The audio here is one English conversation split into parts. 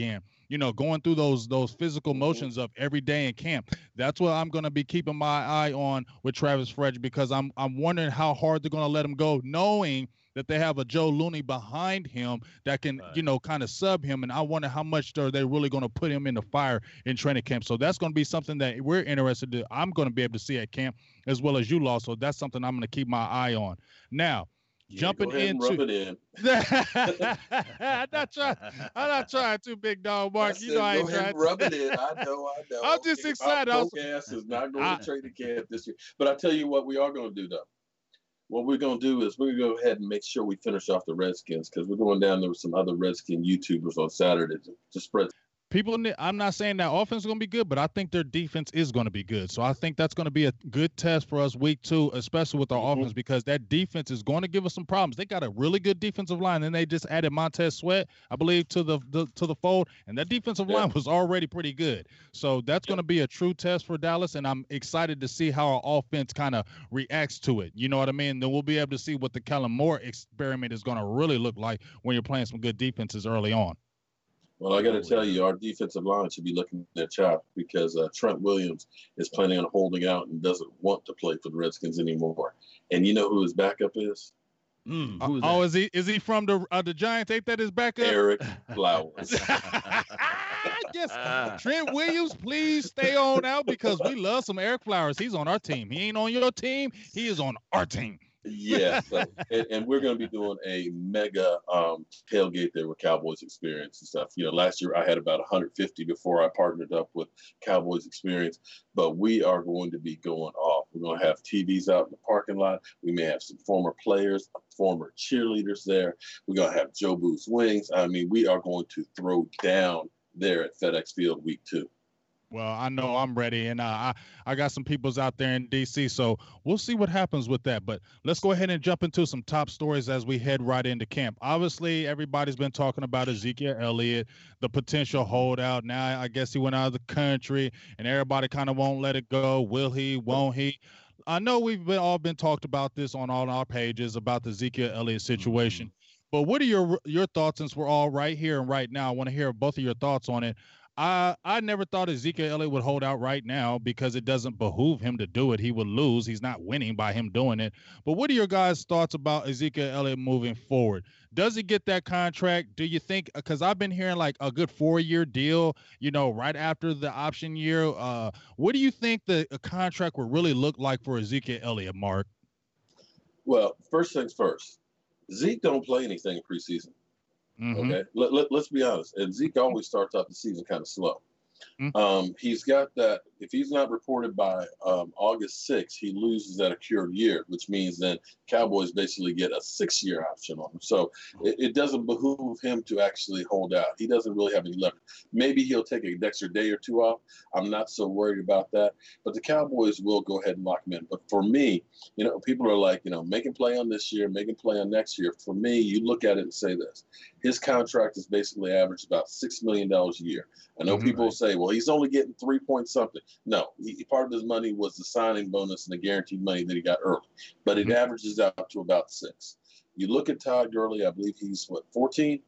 again. You know, going through those those physical mm-hmm. motions of every day in camp. That's what I'm going to be keeping my eye on with Travis Frederick because I'm I'm wondering how hard they're going to let him go, knowing that they have a Joe Looney behind him that can, right. you know, kind of sub him. And I wonder how much are they really going to put him in the fire in training camp. So that's going to be something that we're interested in. I'm going to be able to see at camp as well as you, Law. So that's something I'm going to keep my eye on. Now, yeah, jumping into in. I'm not trying. I'm not trying to, big dog Mark. I you know I ain't trying. Rub it in. I know. I know. I'm just excited. My ass is not going I, to the camp this year. But I tell you what, we are going to do though what we're going to do is we're going to go ahead and make sure we finish off the Redskins because we're going down there with some other Redskin YouTubers on Saturday to, to spread people in the, i'm not saying that offense is going to be good but i think their defense is going to be good so i think that's going to be a good test for us week two especially with our mm-hmm. offense because that defense is going to give us some problems they got a really good defensive line and they just added montez sweat i believe to the, the to the fold and that defensive yeah. line was already pretty good so that's yeah. going to be a true test for dallas and i'm excited to see how our offense kind of reacts to it you know what i mean then we'll be able to see what the kellen moore experiment is going to really look like when you're playing some good defenses early on well, I got to tell you, our defensive line should be looking at chop because uh, Trent Williams is planning on holding out and doesn't want to play for the Redskins anymore. And you know who his backup is? Mm, uh, oh, is he is he from the uh, the Giants? Ain't that his backup? Ereck Flowers. yes, Trent Williams, please stay on out because we love some Ereck Flowers. He's on our team. He ain't on your team. He is on our team yeah, so, and, and, we're going to be doing a mega um, tailgate there with Cowboys Experience and stuff. You know, last year I had about 150 before I partnered up with Cowboys Experience, but we are going to be going off. We're going to have TVs out in the parking lot. We may have some former players, former cheerleaders there. We're going to have Joe Boo's Wings. I mean, we are going to throw down there at FedEx Field week two. Well, I know I'm ready, and uh, I I got some peoples out there in DC, so we'll see what happens with that. But let's go ahead and jump into some top stories as we head right into camp. Obviously, everybody's been talking about Ezekiel Elliott, the potential holdout. Now, I guess he went out of the country, and everybody kind of won't let it go. Will he? Won't he? I know we've been all been talked about this on all our pages about the Ezekiel Elliott situation. Mm-hmm. But what are your your thoughts since we're all right here and right now? I want to hear both of your thoughts on it. I I never thought Ezekiel Elliott would hold out right now because it doesn't behoove him to do it. He would lose. He's not winning by him doing it. But what are your guys' thoughts about Ezekiel Elliott moving forward? Does he get that contract? Do you think? Because I've been hearing like a good four-year deal. You know, right after the option year. Uh, what do you think the contract would really look like for Ezekiel Elliott, Mark? Well, first things first. Zeke don't play anything preseason. Mm-hmm. Okay, let, let, let's be honest. And Zeke always starts off the season kind of slow. Mm-hmm. Um, he's got that. If he's not reported by um, August 6th, he loses that accrued year, which means then Cowboys basically get a six year option on him. So it, it, doesn't behoove him to actually hold out. He doesn't really have any leverage. Maybe he'll take an extra day or two off. I'm not so worried about that. But the Cowboys will go ahead and lock him in. But for me, you know, people are like, you know, making play on this year, making play on next year. For me, you look at it and say this his contract is basically averaged about $6 million a year. I know mm-hmm. people say, well, he's only getting three point something. No, he, part of his money was the signing bonus and the guaranteed money that he got early, but it mm-hmm. averages out to about six. You look at Todd Gurley, I believe he's what, 14?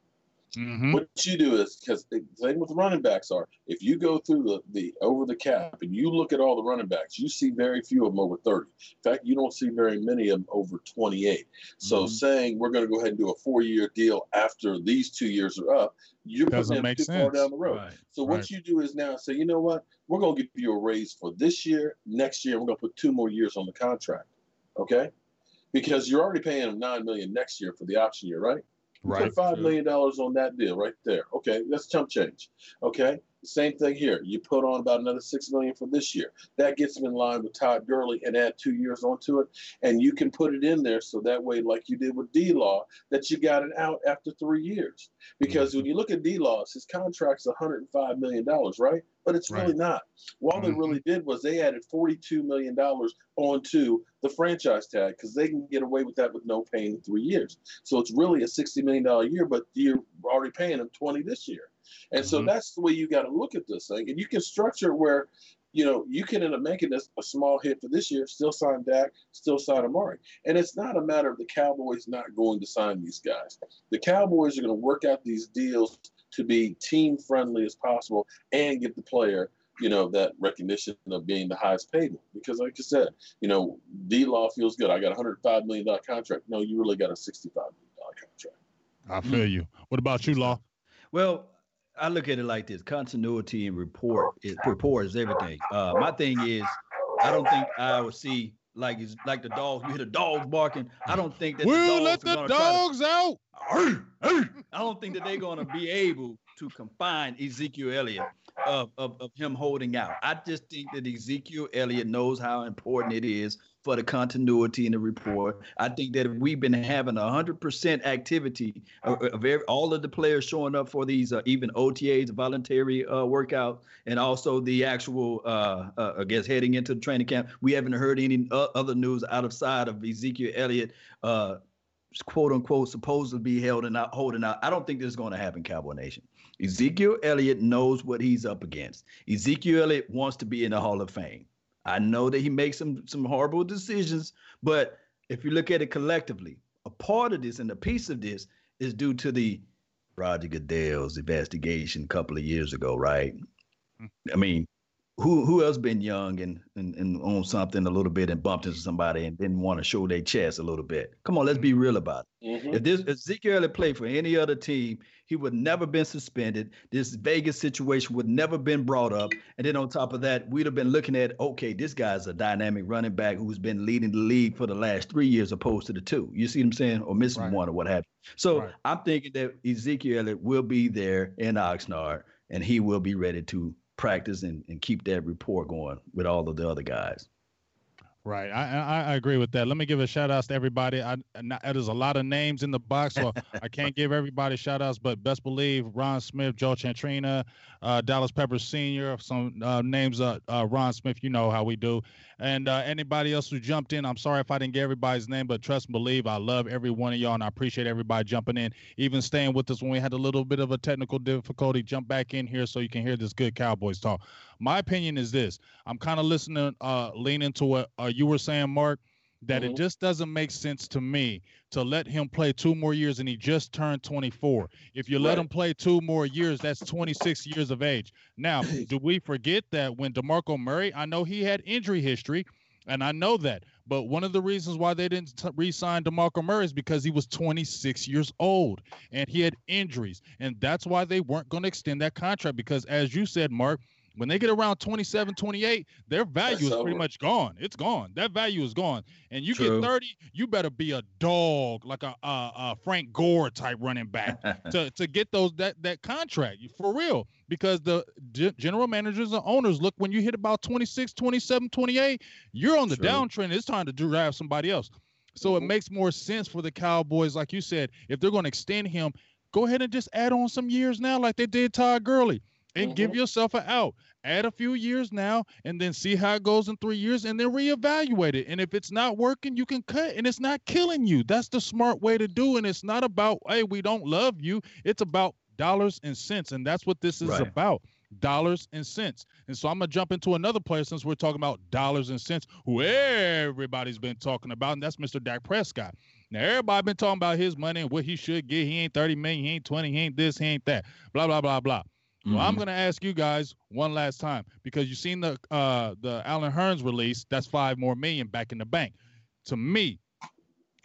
Mm-hmm. What you do is because the thing with running backs are if you go through the, the over the cap and you look at all the running backs, you see very few of them over 30. In fact, you don't see very many of them over 28. So mm-hmm. saying we're going to go ahead and do a four year deal after these two years are up, you're Doesn't putting them too sense. far down the road. Right. So right. what you do is now say, you know what, we're going to give you a raise for this year, next year, we're going to put two more years on the contract. Okay? Because you're already paying them nine million next year for the option year, right? Right. Put five million dollars on that deal right there. Okay, that's chump change. Okay. Same thing here. You put on about another six million for this year. That gets them in line with Todd Gurley and add two years onto it. And you can put it in there so that way, like you did with D Law, that you got it out after three years. Because mm-hmm. when you look at D Law, his contract's $105 million, right? But it's right. really not. All mm-hmm. they really did was they added $42 million onto the franchise tag because they can get away with that with no pain in three years. So it's really a $60 million year, but you're already paying them 20 this year. And so mm-hmm. that's the way you got to look at this thing. And you can structure it where, you know, you can end up making this a small hit for this year, still sign Dak, still sign Amari. And it's not a matter of the Cowboys not going to sign these guys. The Cowboys are going to work out these deals to be team friendly as possible and give the player you know, that recognition of being the highest paid one. Because, like I said, you know, D Law feels good. I got a $105 million contract. No, you really got a $65 million contract. I feel you. What about you, Law? Well, I look at it like this continuity and report is report is everything. Uh, my thing is, I don't think I would see like it's like the dogs. You hear the dogs barking. I don't think that we'll the let the dogs to, out. I don't think that they're going to be able to confine Ezekiel Elliott of, of, of him holding out. I just think that Ezekiel Elliott knows how important it is for the continuity in the report. I think that we've been having 100% activity of, of every, all of the players showing up for these, uh, even OTAs, voluntary uh, workout, and also the actual, uh, uh, I guess, heading into the training camp. We haven't heard any other news outside of Ezekiel Elliott uh, quote unquote supposed to be held and not holding out. I don't think this is going to happen, Cowboy Nation. Ezekiel Elliott knows what he's up against. Ezekiel Elliott wants to be in the Hall of Fame. I know that he makes some some horrible decisions, but if you look at it collectively, a part of this and a piece of this is due to the Roger Goodell's investigation a couple of years ago, right? Hmm. I mean, who who else been young and, and and on something a little bit and bumped into somebody and didn't want to show their chest a little bit? Come on, let's be real about it. Mm-hmm. If this if Ezekiel had played for any other team, he would never been suspended. This Vegas situation would never been brought up. And then on top of that, we'd have been looking at okay, this guy's a dynamic running back who's been leading the league for the last three years opposed to the two. You see what I'm saying? Or missing right. one or what have you. So right. I'm thinking that Ezekiel will be there in Oxnard and he will be ready to practice and, and keep that report going with all of the other guys. Right, I, I, I agree with that. Let me give a shout out to everybody. I, there's a lot of names in the box, so I can't give everybody shout outs. But best believe Ron Smith, Joe Chantrina, uh, Dallas Pepper Senior, some uh, names. Uh, uh, Ron Smith, you know how we do, and uh, anybody else who jumped in. I'm sorry if I didn't get everybody's name, but trust and believe, I love every one of y'all, and I appreciate everybody jumping in, even staying with us when we had a little bit of a technical difficulty. Jump back in here so you can hear this good Cowboys talk. My opinion is this: I'm kind of listening, uh, leaning to what uh, you were saying, Mark. That mm-hmm. it just doesn't make sense to me to let him play two more years and he just turned 24. If you let him play two more years, that's 26 years of age. Now, do we forget that when DeMarco Murray, I know he had injury history, and I know that. But one of the reasons why they didn't t- re-sign DeMarco Murray is because he was 26 years old and he had injuries. And that's why they weren't going to extend that contract because as you said, Mark, when they get around 27, 28, their value That's is pretty much gone. It's gone. That value is gone. And you True. get 30, you better be a dog, like a, a, a Frank Gore type running back to, to get those that that contract for real. Because the g- general managers and owners look when you hit about 26, 27, 28, you're on the True. downtrend. It's time to draft somebody else. So mm-hmm. it makes more sense for the Cowboys, like you said, if they're going to extend him, go ahead and just add on some years now, like they did Todd Gurley and mm-hmm. give yourself an out. Add a few years now and then see how it goes in three years and then reevaluate it. And if it's not working, you can cut and it's not killing you. That's the smart way to do. And it's not about, hey, we don't love you. It's about dollars and cents. And that's what this is right. about dollars and cents. And so I'm gonna jump into another player since we're talking about dollars and cents, who everybody's been talking about, and that's Mr. Dak Prescott. Now everybody been talking about his money and what he should get. He ain't 30 million, he ain't 20, he ain't this, he ain't that. Blah blah blah blah. Mm-hmm. Well, I'm going to ask you guys one last time because you've seen the uh, the Allen Hurns release. That's five more million back in the bank. To me,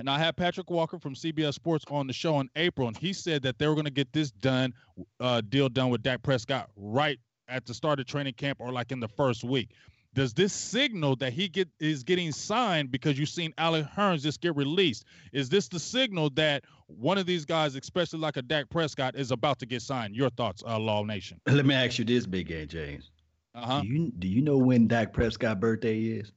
and I had Patrick Walker from CBS Sports on the show in April, and he said that they were going to get this done, uh, deal done with Dak Prescott right at the start of training camp or like in the first week. Does this signal that he get is getting signed because you've seen Allen Hurns just get released? Is this the signal that one of these guys, especially like a Dak Prescott, is about to get signed? Your thoughts, uh, Law Nation. Let me ask you this, Big A James. Uh-huh. Do you do you know when Dak Prescott birthday is?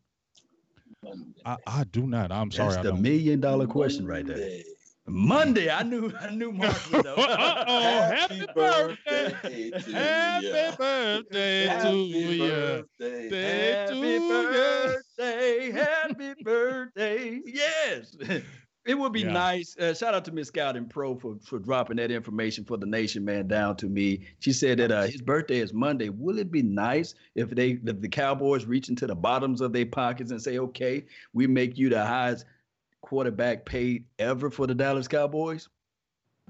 I, I do not. I'm sorry. That's the million dollar question right there. Monday. I knew I knew Mark know. oh, happy birthday. Happy birthday to you. Happy birthday. Happy birthday. Yes. It would be yeah. nice. Uh, shout out to Miss Scouting Pro for, for dropping that information for the nation, man, down to me. She said that uh, his birthday is Monday. Will it be nice if they if the Cowboys reach into the bottoms of their pockets and say, okay, we make you the highest quarterback paid ever for the Dallas Cowboys?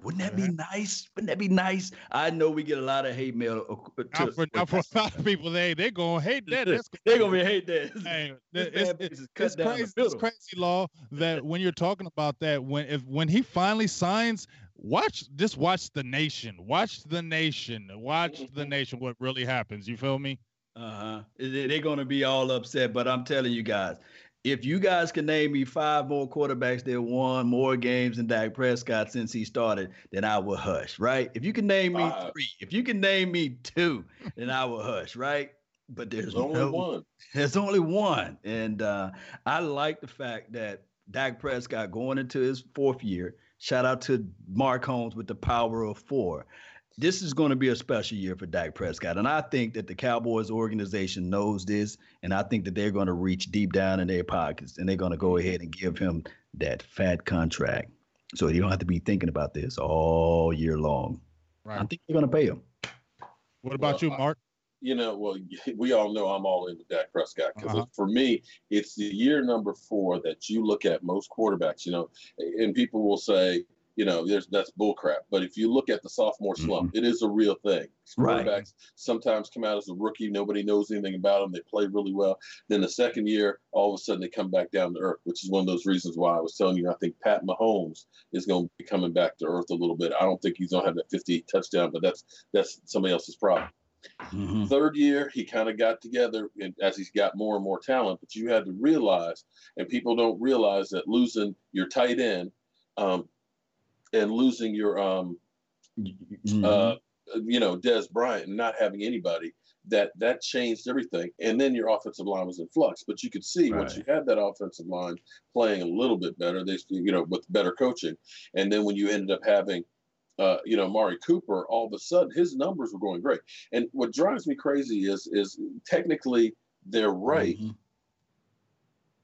Wouldn't that be nice? Wouldn't that be nice? I know we get a lot of hate mail. Uh, to, for, for a lot of people, they they gonna hate that. That's they're gonna be hate that. Hey, it's, it's, it's crazy. It's crazy law that when you're talking about that, when if when he finally signs, watch just watch the nation, watch the nation, watch the mm-hmm. nation. What really happens? You feel me? Uh huh. They're gonna be all upset, but I'm telling you guys, if you guys can name me five more quarterbacks that won more games than Dak Prescott since he started, then I will hush, right? If you can name me uh, three, if you can name me two, then I will hush, right? But there's only no, one. There's only one. And uh, I like the fact that Dak Prescott going into his fourth year, shout out to Mark Holmes with the power of four this is going to be a special year for Dak Prescott. And I think that the Cowboys organization knows this. And I think that they're going to reach deep down in their pockets and they're going to go ahead and give him that fat contract. So you don't have to be thinking about this all year long. Right. I think they're going to pay him. What about well, you, Mark? you know, well, we all know I'm all in with Dak Prescott because uh-huh. for me, it's the year number four that you look at most quarterbacks, you know, and people will say, you know, there's that's bullcrap. But if you look at the sophomore slump, mm-hmm. it is a real thing. Quarterbacks right. sometimes come out as a rookie, nobody knows anything about them. They play really well. Then the second year, all of a sudden they come back down to earth, which is one of those reasons why I was telling you I think Pat Mahomes is going to be coming back to earth a little bit. I don't think he's going to have that 50 touchdown, but that's that's somebody else's problem. Mm-hmm. Third year, he kind of got together and as he's got more and more talent. But you had to realize, and people don't realize that losing your tight end um, and losing your um mm-hmm. uh you know Dez Bryant and not having anybody that that changed everything and then your offensive line was in flux but you could see right. once you had that offensive line playing a little bit better they you know with better coaching and then when you ended up having uh, you know, Mari Cooper, all of a sudden his numbers were going great. And what drives me crazy is is technically they're right. Mm-hmm.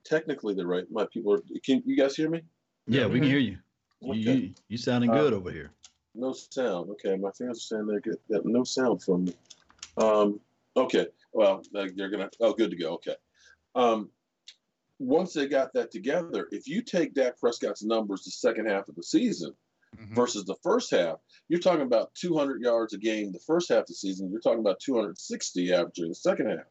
Technically they're right. My people are can you guys hear me? Yeah, we can hear you. Okay. You, you sounding good uh, over here. No sound. Okay, my fans are saying they get got no sound from me. Um, okay, well they're gonna. Oh, good to go. Okay. Um, once they got that together, if you take Dak Prescott's numbers the second half of the season mm-hmm. versus the first half, you're talking about 200 yards a game the first half of the season. You're talking about 260 average averaging the second half,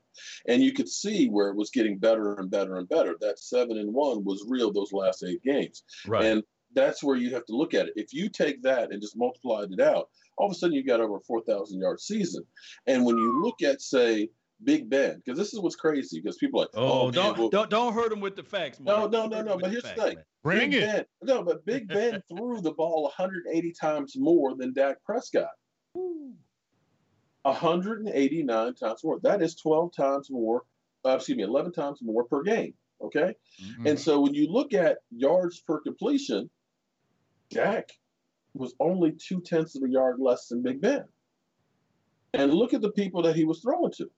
and you could see where it was getting better and better and better. That seven and one was real those last eight games, right? And that's where you have to look at it. If you take that and just multiply it out, all of a sudden you got over a 4,000 yard season. And when you look at, say, Big Ben, because this is what's crazy, because people are like, oh, oh don't, man, well, don't don't hurt him with the facts. Mark. No, no, no, no. But here's the, the thing: bring Big it. Ben, no, but Big Ben threw the ball 180 times more than Dak Prescott. 189 times more. That is 12 times more. Uh, excuse me, 11 times more per game. Okay, mm-hmm. and so when you look at yards per completion, Dak was only two tenths of a yard less than Big Ben. And look at the people that he was throwing to.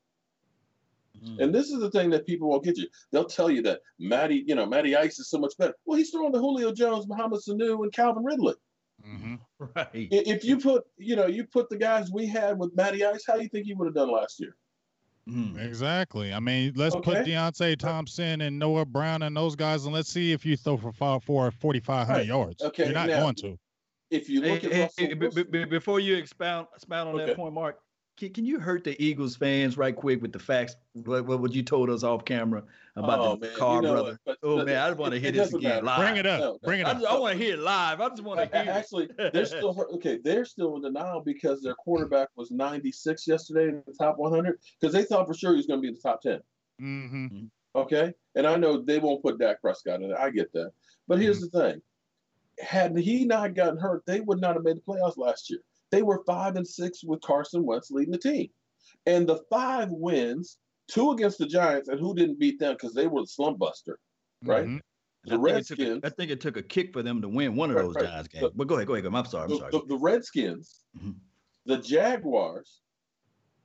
Mm. And this is the thing that people won't get you. They'll tell you that Matty, you know, Matty Ice is so much better. Well, he's throwing to Julio Jones, Mohamed Sanu, and Calvin Ridley. Mm-hmm. Right. If you put, you know, you put the guys we had with Matty Ice, how do you think he would have done last year? Mm. Exactly. I mean, let's okay. put Deonte Thompson and Noah Brown and those guys, and let's see if you throw for five, for 4,500 right. yards. Okay. You're not now, going to. If you look hey, at hey, b- b- before you expound expound on okay. that point, Mark, can, can you hurt the Eagles fans right quick with the facts? What, what you told us off camera about oh, the man, Carr you know brother? But, oh man, I just want to hear this again live. Bring it up. No, Bring it up. I, I want to hear it live. I just want to hear. Actually, they're still okay. They're still in denial because their quarterback was 96 yesterday in the top 100 because they thought for sure he was going to be in the top 10. Mm-hmm. mm-hmm. Okay, and I know they won't put Dak Prescott in it. I get that, but here's mm-hmm. the thing: had he not gotten hurt, they would not have made the playoffs last year. They were five and six with Carson Wentz leading the team. And the five wins, two against the Giants, and who didn't beat them because they were the slump buster, right? Mm-hmm. The I Redskins. A, I think it took a kick for them to win one of those right, Giants games. but go ahead, go ahead. I'm sorry. I'm the, sorry. The, the Redskins, mm-hmm. the Jaguars,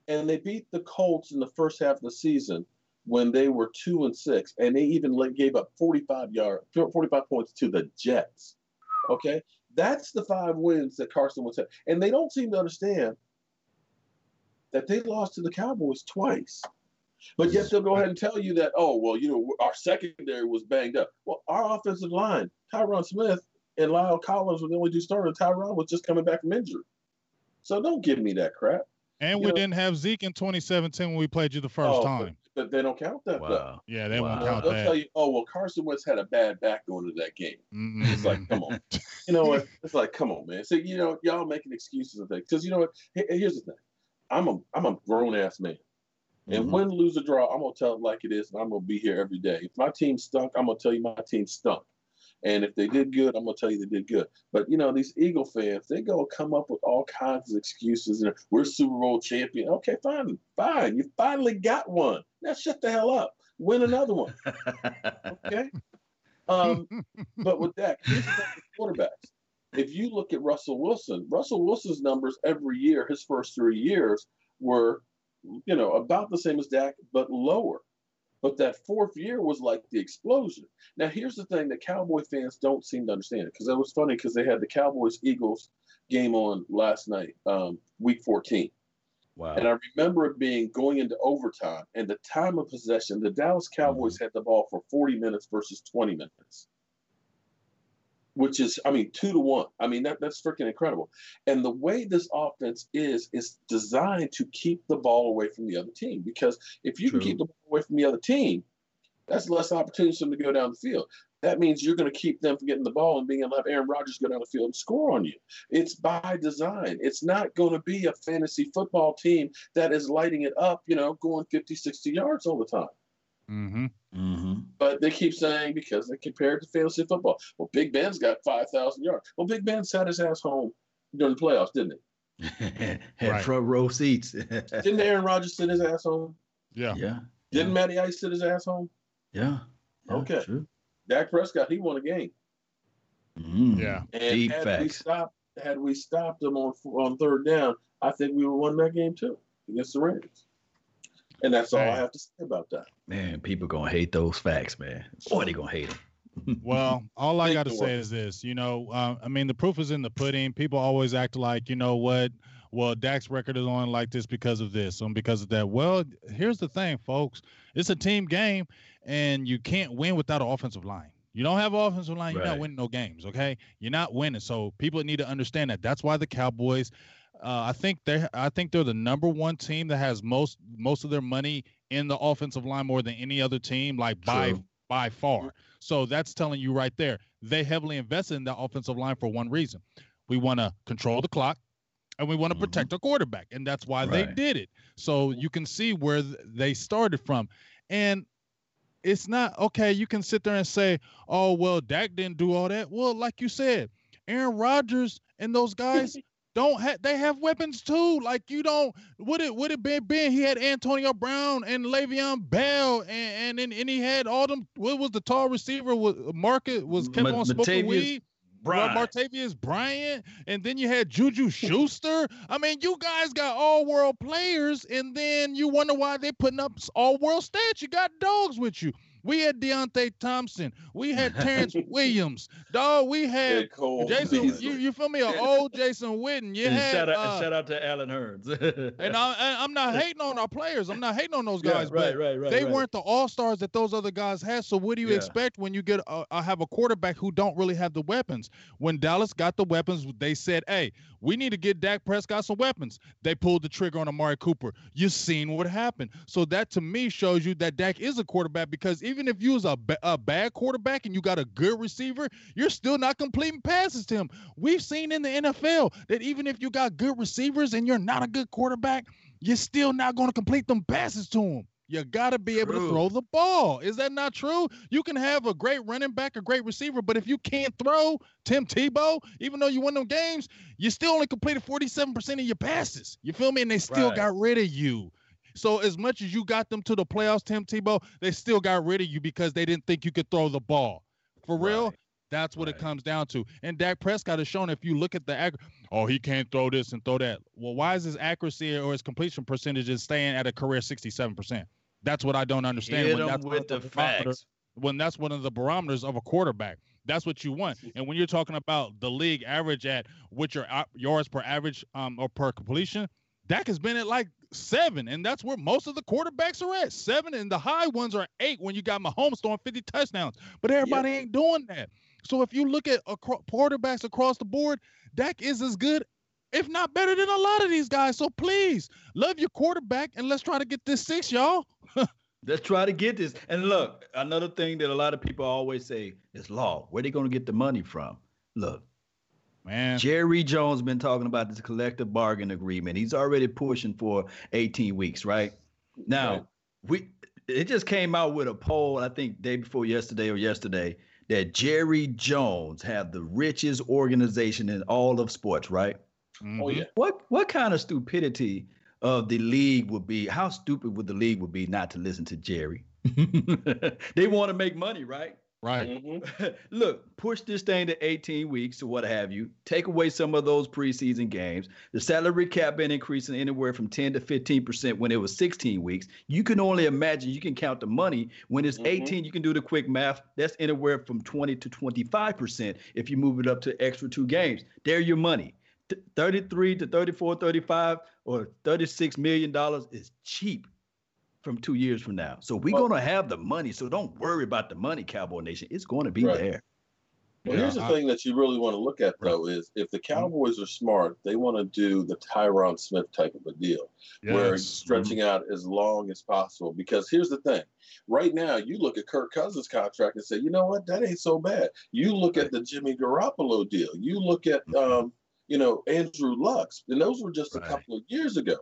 and they beat the Colts in the first half of the season when they were two and six, and they even gave up 45 yard, 45 points to the Jets. Okay, that's the five wins that Carson was. And they don't seem to understand that they lost to the Cowboys twice. But yet they'll go ahead and tell you that, oh, well, you know, our secondary was banged up. Well, our offensive line, Tyron Smith, and La'el Collins were the only two starters. Tyron was just coming back from injury. So don't give me that crap. And you we know? didn't have Zeke in 2017 when we played you the first oh, time. But, but, they don't count that. Wow. Though. Yeah, they wow. won't count They'll that. tell you, oh well, Carson Wentz had a bad back going to that game. Mm-hmm. It's like, come on, you know what? It's like, come on, man. So you know, y'all making excuses and things because you know what? Here's the thing. I'm a I'm a grown ass man. And mm-hmm. win, lose, or draw, I'm gonna tell it like it is, and I'm gonna be here every day. If my team stunk, I'm gonna tell you my team stunk. And if they did good, I'm gonna tell you they did good. But you know, these Eagle fans, they go come up with all kinds of excuses. And we're Super Bowl champion. Okay, fine, fine. You finally got one. Now shut the hell up. Win another one. okay. Um, but with that, quarterbacks. If you look at Russell Wilson, Russell Wilson's numbers every year, his first three years were, you know, about the same as Dak, but lower. But that fourth year was like the explosion. Now, here's the thing that Cowboy fans don't seem to understand because it was funny because they had the Cowboys Eagles game on last night, um, week 14. Wow. And I remember it being going into overtime and the time of possession, the Dallas Cowboys mm-hmm. had the ball for 40 minutes versus 20 minutes which is, I mean, two to one. I mean, that, that's freaking incredible. And the way this offense is, is designed to keep the ball away from the other team. Because if you True. can keep the ball away from the other team, that's less opportunity for them to go down the field. That means you're going to keep them from getting the ball and being able to have Aaron Rodgers go down the field and score on you. It's by design. It's not going to be a fantasy football team that is lighting it up, you know, going 50, 60 yards all the time. Mm-hmm. Mm-hmm. But they keep saying because they compare it to fantasy football. Well, Big Ben's got 5,000 yards. Well, Big Ben sat his ass home during the playoffs, didn't he? Had right. front row seats. didn't Aaron Rodgers sit his ass home? Yeah. Yeah. Didn't yeah. Matty Ice sit his ass home? Yeah. yeah okay. True. Dak Prescott, he won a game. Mm. Yeah. And Deep had facts. we stopped, had we stopped him on on third down, I think we would won that game too against the Rams. And that's all I have to say about that. Man, people gonna hate those facts, man. Boy, they gonna hate them. well, all I got to say is this. You know, uh, I mean, the proof is in the pudding. People always act like, you know what? Well, Dak's record is on like this because of this and because of that. Well, here's the thing, folks. It's a team game, and you can't win without an offensive line. You don't have offensive line, you're right. not winning no games. Okay, you're not winning. So people need to understand that. That's why the Cowboys uh, I think they're. I think they're the number one team that has most most of their money in the offensive line more than any other team, like True. by by far. So that's telling you right there. They heavily invested in the offensive line for one reason. We want to control the clock and we want to mm-hmm. protect our quarterback. And that's why right. they did it. So you can see where they started from. And it's not okay. You can sit there and say, oh, well, Dak didn't do all that. Well, like you said, Aaron Rodgers and those guys don't have they have weapons too. Like you don't would it would it been been he had Antonio Brown and Le'Veon Bell and and then and he had all them what was the tall receiver was market was kept on smoking weed. Brian. Martavis Bryant, and then you had Juju Schuster. I mean, you guys got all world players, and then you wonder why they're putting up all world stats. You got dogs with you. We had Deonte Thompson. We had Terrence Williams. Dog, we had Jason. You, you feel me? An old Jason Witten. You had shout out, uh, shout out to Allen Hurns. and I, am not hating on our players. I'm not hating on those guys. Yeah, right, right, right. They right. weren't the all stars that those other guys had. So what do you yeah. expect when you get a, a, have a quarterback who don't really have the weapons? When Dallas got the weapons, they said, "Hey, we need to get Dak Prescott some weapons." They pulled the trigger on Amari Cooper. You seen what happened. So that to me shows you that Dak is a quarterback because even even if you was a, a bad quarterback and you got a good receiver, you're still not completing passes to him. We've seen in the NFL that even if you got good receivers and you're not a good quarterback, you're still not going to complete them passes to him. You got to be able to throw the ball. Is that not true? You can have a great running back, a great receiver, but if you can't throw Tim Tebow, even though you won them games, you still only completed 47% of your passes. You feel me? And they still right. got rid of you. So as much as you got them to the playoffs, Tim Tebow, they still got rid of you because they didn't think you could throw the ball. For real, right. that's what right. it comes down to. And Dak Prescott has shown if you look at the oh he can't throw this and throw that. Well, why is his accuracy or his completion percentages staying at a career sixty seven percent? That's what I don't understand. Hit when that's with the, facts. When that's one of the barometers of a quarterback. That's what you want. And when you're talking about the league average at which your uh, yards per average um or per completion, Dak has been at like seven, and that's where most of the quarterbacks are at. Seven, and the high ones are eight when you got Mahomes throwing 50 touchdowns. But everybody yep. ain't doing that. So if you look at quarterbacks across the board, Dak is as good, if not better than a lot of these guys. So please love your quarterback and let's try to get this six, y'all. let's try to get this. And look, another thing that a lot of people always say is law. Where they going to get the money from? Look, Man. Jerry Jones been talking about this collective bargain agreement. He's already pushing for 18 weeks, right? Now, right. we it just came out with a poll, I think day before yesterday or yesterday, that Jerry Jones have the richest organization in all of sports, right? Mm-hmm. Oh yeah. What what kind of stupidity of the league would be? How stupid would the league would be not to listen to Jerry? they want to make money, right? Right. Mm-hmm. Look, push this thing to 18 weeks or what have you. Take away some of those preseason games. The salary cap been increasing anywhere from 10 to 15% when it was 16 weeks. You can only imagine you can count the money. When it's mm-hmm. 18, you can do the quick math. That's anywhere from 20 to 25% if you move it up to extra two games. There your money. 33 to 34, 35 or 36 million dollars is cheap from two years from now. So we're well, gonna have the money. So don't worry about the money, Cowboy Nation. It's going to be right. there. Well, yeah, here's the I, thing that you really want to look at though is if the mm-hmm. Cowboys are smart, they want to do the Tyron Smith type of a deal, yes. where he's stretching mm-hmm. out as long as possible. Because here's the thing: right now, you look at Kirk Cousins' contract and say, you know what, that ain't so bad. You look right. at the Jimmy Garoppolo deal. You look at mm-hmm. um, you know, Andrew Luck's. And those were just right. a couple of years ago.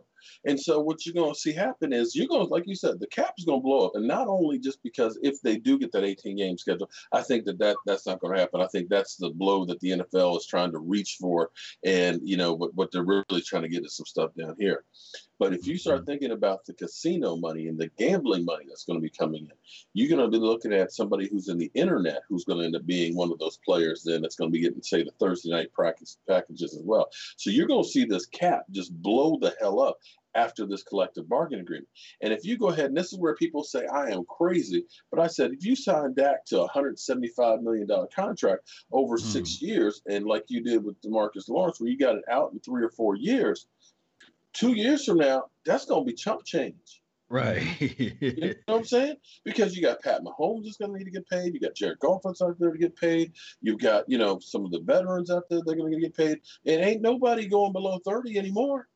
And so what you're going to see happen is you're going to, like you said, the cap is going to blow up. And not only just because if they do get that 18 game schedule, I think that, that that's not going to happen. I think that's the blow that the NFL is trying to reach for. And, you know, what, what they're really trying to get is some stuff down here. But if you start thinking about the casino money and the gambling money that's going to be coming in, you're going to be looking at somebody who's in the internet who's going to end up being one of those players then that's going to be getting, say, the Thursday night practice packages as well. So you're going to see this cap just blow the hell up after this collective bargain agreement. And if you go ahead, and this is where people say I am crazy, but I said if you sign Dak to a $175 million contract over mm. six years, and like you did with Demarcus Lawrence, where you got it out in three or four years, two years from now, that's going to be chump change. Right. you know what I'm saying? Because you got Pat Mahomes is going to need to get paid. You got Jared Goff out there to get paid. You've got, you know, some of the veterans out there they're going to get paid. And ain't nobody going below 30 anymore.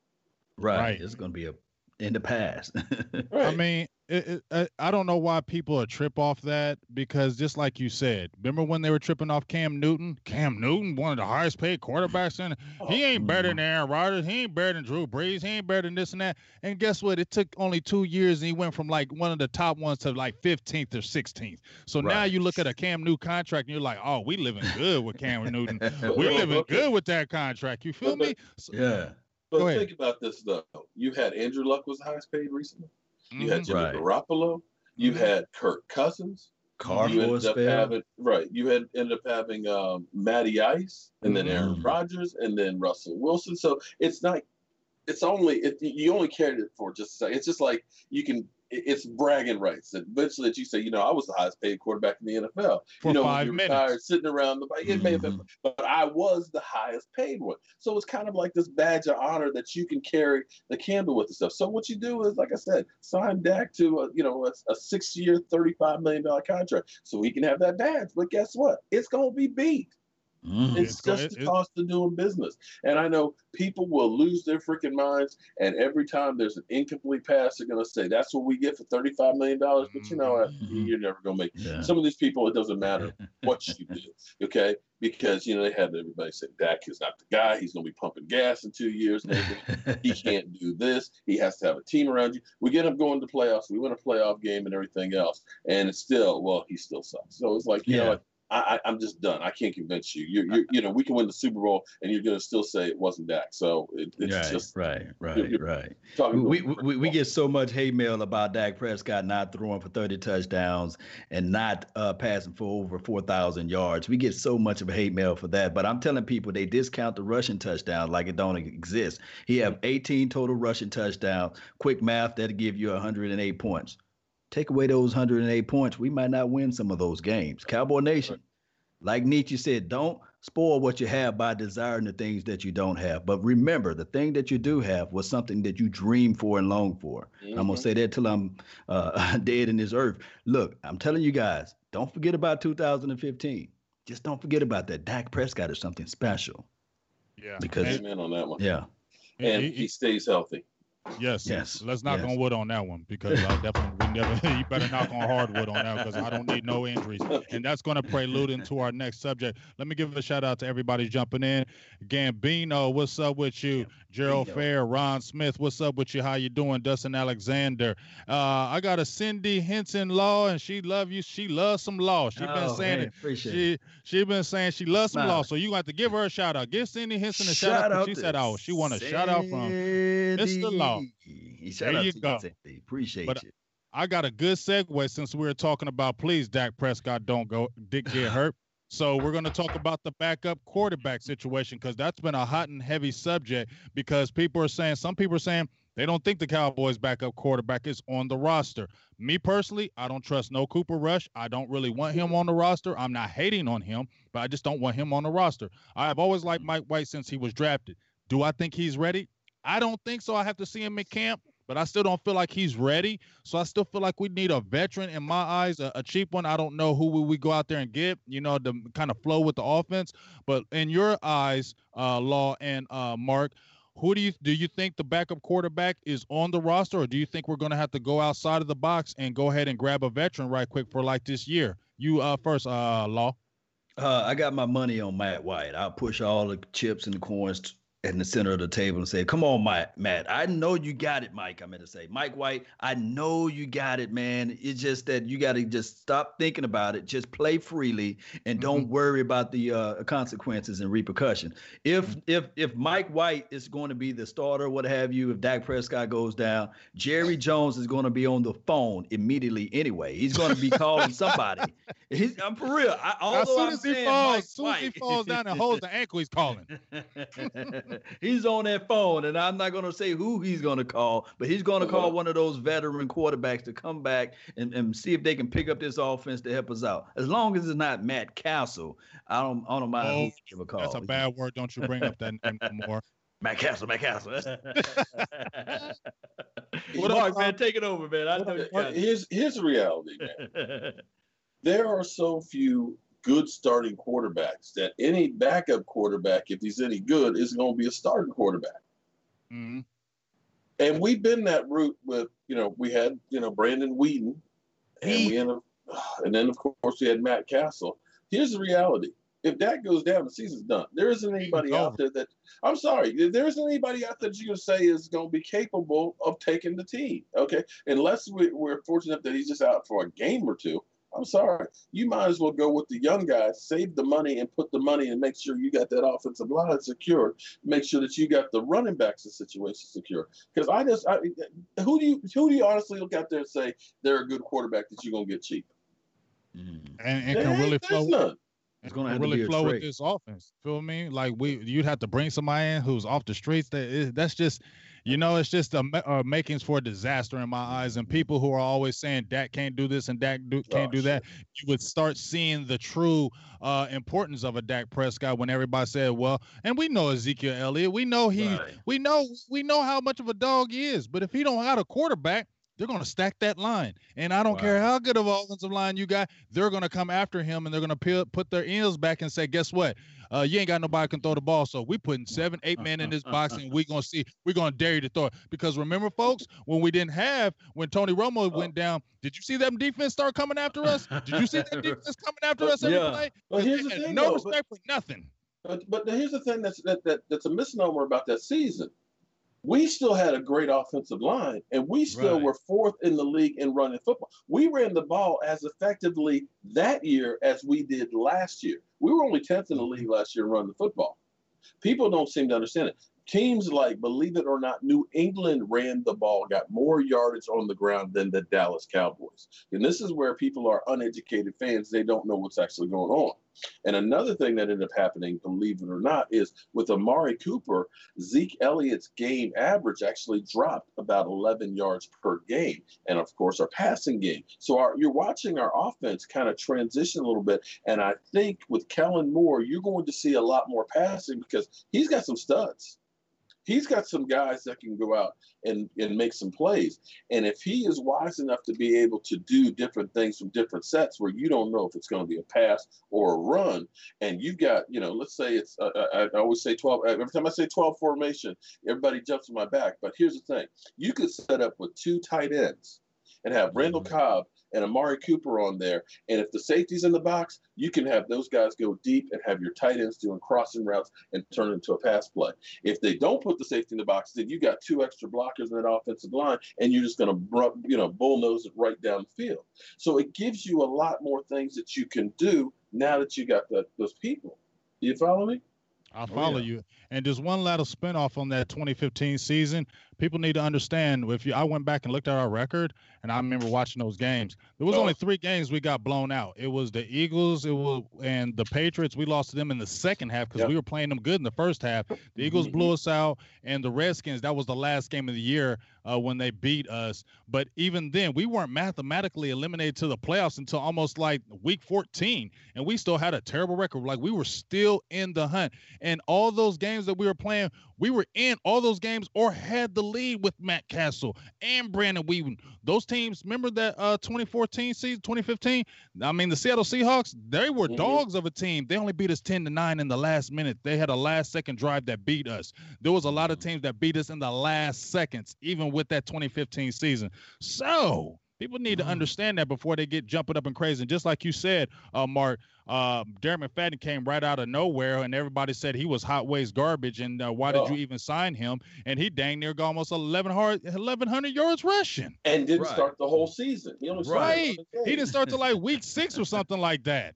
Right. right. It's going to be a in the past. right. I mean, it, it, I don't know why people are trip off that because just like you said, remember when they were tripping off Cam Newton? Cam Newton, one of the highest paid quarterbacks in. He oh, ain't better mm-hmm. than Aaron Rodgers. He ain't better than Drew Brees. He ain't better than this and that. And guess what? It took only two years, and he went from like one of the top ones to like 15th or 16th. So right. now you look at a Cam Newton contract, and you're like, oh, we living good with Cam Newton. we living good with that contract. You feel me? So, yeah. But think about this though. You had Andrew Luck was the highest paid recently. You had mm-hmm. Jimmy right. Garoppolo. You mm-hmm. had Kirk Cousins. Carr you ended up having right. You had ended up having um, Matty Ice, and then Aaron mm-hmm. Rodgers, and then Russell Wilson. So it's not. It's only it, you only cared it for just a second. It's just like you can it's bragging rights. And eventually, that you say, you know, I was the highest paid quarterback in the NFL. For you know, five minutes. Retired, sitting around the it may have been, mm-hmm. but I was the highest paid one. So it's kind of like this badge of honor that you can carry the candle with and stuff. So what you do is, like I said, sign Dak to a, you know a, a six-year, thirty-five million dollar contract, so he can have that badge. But guess what? It's gonna be beat. Mm, it's, it's, just the cost of doing business. And I know people will lose their freaking minds. And every time there's an incomplete pass, they're going to say, that's what we get for $35 million. But you know what? Mm-hmm. You're never going to make yeah. Some of these people, it doesn't matter what you do. Okay. Because, you know, they had everybody say, Dak is not the guy. He's going to be pumping gas in two years. he can't do this. He has to have a team around you. We get him going to playoffs. We win a playoff game and everything else. And it's still, well, he still sucks. So it's like, you yeah. know, I, am just done. I can't convince you. You, you, you know, we can win the Super Bowl, and you're going to still say it wasn't Dak. So it, it's right, just right, right, you're, you're right. We, we, we get so much hate mail about Dak Prescott not throwing for 30 touchdowns and not uh, passing for over 4,000 yards. We get so much of hate mail for that. But I'm telling people they discount the rushing touchdowns like it don't exist. He have 18 total rushing touchdowns. Quick math that'll give you 108 points. Take away those 108 points, we might not win some of those games. Cowboy Nation, like Nietzsche said, don't spoil what you have by desiring the things that you don't have. But remember, the thing that you do have was something that you dream for and long for. Mm-hmm. I'm gonna say that till I'm uh, dead in this earth. Look, I'm telling you guys, don't forget about 2015. just don't forget about that. Dak Prescott is something special. Yeah. Because Amen on that one. yeah. And he, he stays healthy. Yes, Yes, Let's knock yes. on wood on that one because I definitely we you better knock on hardwood on that because I don't need no injuries, and that's going to prelude into our next subject. Let me give a shout out to everybody jumping in. Gambino, what's up with you? Gerald Gambino. Fair, Ron Smith, what's up with you? How you doing? Dustin Alexander. Uh, I got a Cindy Henson Law, and she love you. She loves some law. She been Oh, saying man, it. Appreciate it. She she been saying she loves some Smile. law, so you got to give her a shout out. Give Cindy Henson a shout, out. She said, "Oh, she want a shout out from Mr. Law. Sandy. Shout There out you go. Sandy. Appreciate But- you. I got a good segue since we were talking about please Dak Prescott don't go dick get hurt. So we're going to talk about the backup quarterback situation because that's been a hot and heavy subject because people are saying some people are saying they don't think the Cowboys backup quarterback is on the roster. Me personally, I don't trust no Cooper Rush. I don't really want him on the roster. I'm not hating on him, but I just don't want him on the roster. I have always liked Mike White since he was drafted. Do I think he's ready? I don't think so. I have to see him in camp, but I still don't feel like he's ready. So I still feel like we need a veteran in my eyes, a, a cheap one. I don't know who we go out there and get, you know, to kind of flow with the offense. But in your eyes, uh, Law and uh, Mark, who do you do you think the backup quarterback is on the roster, or do you think we're going to have to go outside of the box and go ahead and grab a veteran right quick for like this year? You uh, first, uh, Law. Uh, I got my money on Matt White. I'll push all the chips and the coins in the center of the table and say, "Come on, Matt. Matt. I know you got it, Mike." I'm going to say, Mike White. I know you got it, man. It's just that you got to just stop thinking about it. Just play freely and don't worry about the uh, consequences and repercussion. If if if Mike White is going to be the starter, what have you, if Dak Prescott goes down, Jerry Jones is going to be on the phone immediately anyway. He's going to be calling somebody. He's, I'm for real. I, as although soon I'm as he falls, Mike as soon as he falls down and holds the ankle, he's calling. he's on that phone, and I'm not going to say who he's going to call, but he's going to call one of those veteran quarterbacks to come back and, and see if they can pick up this offense to help us out. As long as it's not Matt Cassel, I don't, I don't mind Oh, who he give a call. That's a bad word. Don't you bring up that name no more. Matt Cassel, Matt Cassel. What Mark, up, man, Tom? take it over, man. I know you Here's here's the reality, man. There are so few good starting quarterbacks that any backup quarterback, if he's any good, is going to be a starting quarterback. Mhm. And we've been that route with, you know, we had, you know, Brandon Weeden, and we ended, and then of course we had Matt Cassel. Here's the reality: if that goes down, the season's done. There isn't anybody It's out there that I'm sorry, there isn't anybody out there that you can say is going to be capable of taking the team. Okay, unless we, we're fortunate that he's just out for a game or two. I'm sorry. You might as well go with the young guys, save the money, and put the money and make sure you got that offensive line secure. Make sure that you got the running backs in situation secure. Because I just, I, who do you who do you honestly look out there and say they're a good quarterback that you're gonna get cheap? Mm. And, and can really flow. none. It's gonna have to really be a flow with this offense. Feel me? Like we, you'd have to bring somebody in who's off the streets. That is, that's just, you know, it's just a, ma- uh, makings for a disaster in my eyes. And people who are always saying Dak can't do this and Dak do, can't Oh, do that, you would start seeing the true uh, importance of a Dak Prescott when everybody said, well, and we know Ezekiel Elliott, we know he, Right. we know, we know how much of a dog he is. But if he don't have a quarterback. They're going to stack that line. And I don't care how good of an offensive line you got, they're going to come after him and they're going to put their ears back and say, guess what? Uh, you ain't got nobody can throw the ball. So we putting seven, eight men in this box and we're going to see, we're going to dare you to throw it. Because remember, folks, when we didn't have, when Tony Romo went down, did you see them defense start coming after us? Did you see that defense coming after us every Yeah. play? But here's the thing, no though, but- respect for nothing. But, but here's the thing that's that, that that's a misnomer about that season. We still had a great offensive line, and we still Right. were fourth in the league in running football. We ran the ball as effectively that year as we did last year. We were only 10th in the league last year in running the football. People don't seem to understand it. Teams like, believe it or not, New England ran the ball, got more yardage on the ground than the Dallas Cowboys. And this is where people are uneducated fans. They don't know what's actually going on. And another thing that ended up happening, believe it or not, is with Amari Cooper, Zeke Elliott's game average actually dropped about 11 yards per game. And of course, our passing game. So our, you're watching our offense kind of transition a little bit. And I think with Kellen Moore, you're going to see a lot more passing because he's got some studs. He's got some guys that can go out and, and make some plays. And if he is wise enough to be able to do different things from different sets where you don't know if it's going to be a pass or a run, and you've got, you know, let's say it's, uh, uh I, I always say 12, every time I say 12 formation, everybody jumps on my back. But here's the thing you could set up with two tight ends and have Randall mm-hmm. Cobb and Amari Cooper on there. And if the safety's in the box, you can have those guys go deep and have your tight ends doing crossing routes and turn it into a pass play. If they don't put the safety in the box, then you got two extra blockers in that offensive line, and you're just going to, you know, bullnose it right down the field. So it gives you a lot more things that you can do now that you got the, those people. You follow me? I follow oh, yeah. you. And just one little spinoff on that 2015 season people need to understand if you I went back and looked at our record and I remember watching those games. There was oh. only three games we got blown out. It was the Eagles, it was and the Patriots. We lost to them in the second half because yep. we were playing them good in the first half. The Eagles blew us out, and the Redskins. That was the last game of the year uh, when they beat us. But even then, we weren't mathematically eliminated to the playoffs until almost like week 14, and we still had a terrible record. Like we were still in the hunt, and all those games that we were playing, we were in all those games or had the lead with Matt Cassel and Brandon Weeden. Those teams, remember that uh 2014 season, 2015? I mean, the Seattle Seahawks, they were mm-hmm. dogs of a team. They only beat us 10 to 9 in the last minute. They had a last second drive that beat us. There was a lot of teams that beat us in the last seconds, even with that 2015 season. So People need to mm-hmm. understand that before they get jumping up and crazy. And just like you said, uh, Mark, uh, Darren McFadden came right out of nowhere, and everybody said he was hot waste garbage. And uh, why did oh. you even sign him? And he dang near got almost 1,100 yards rushing. And didn't right. start the whole season. He only right. He didn't start to like week six or something like that.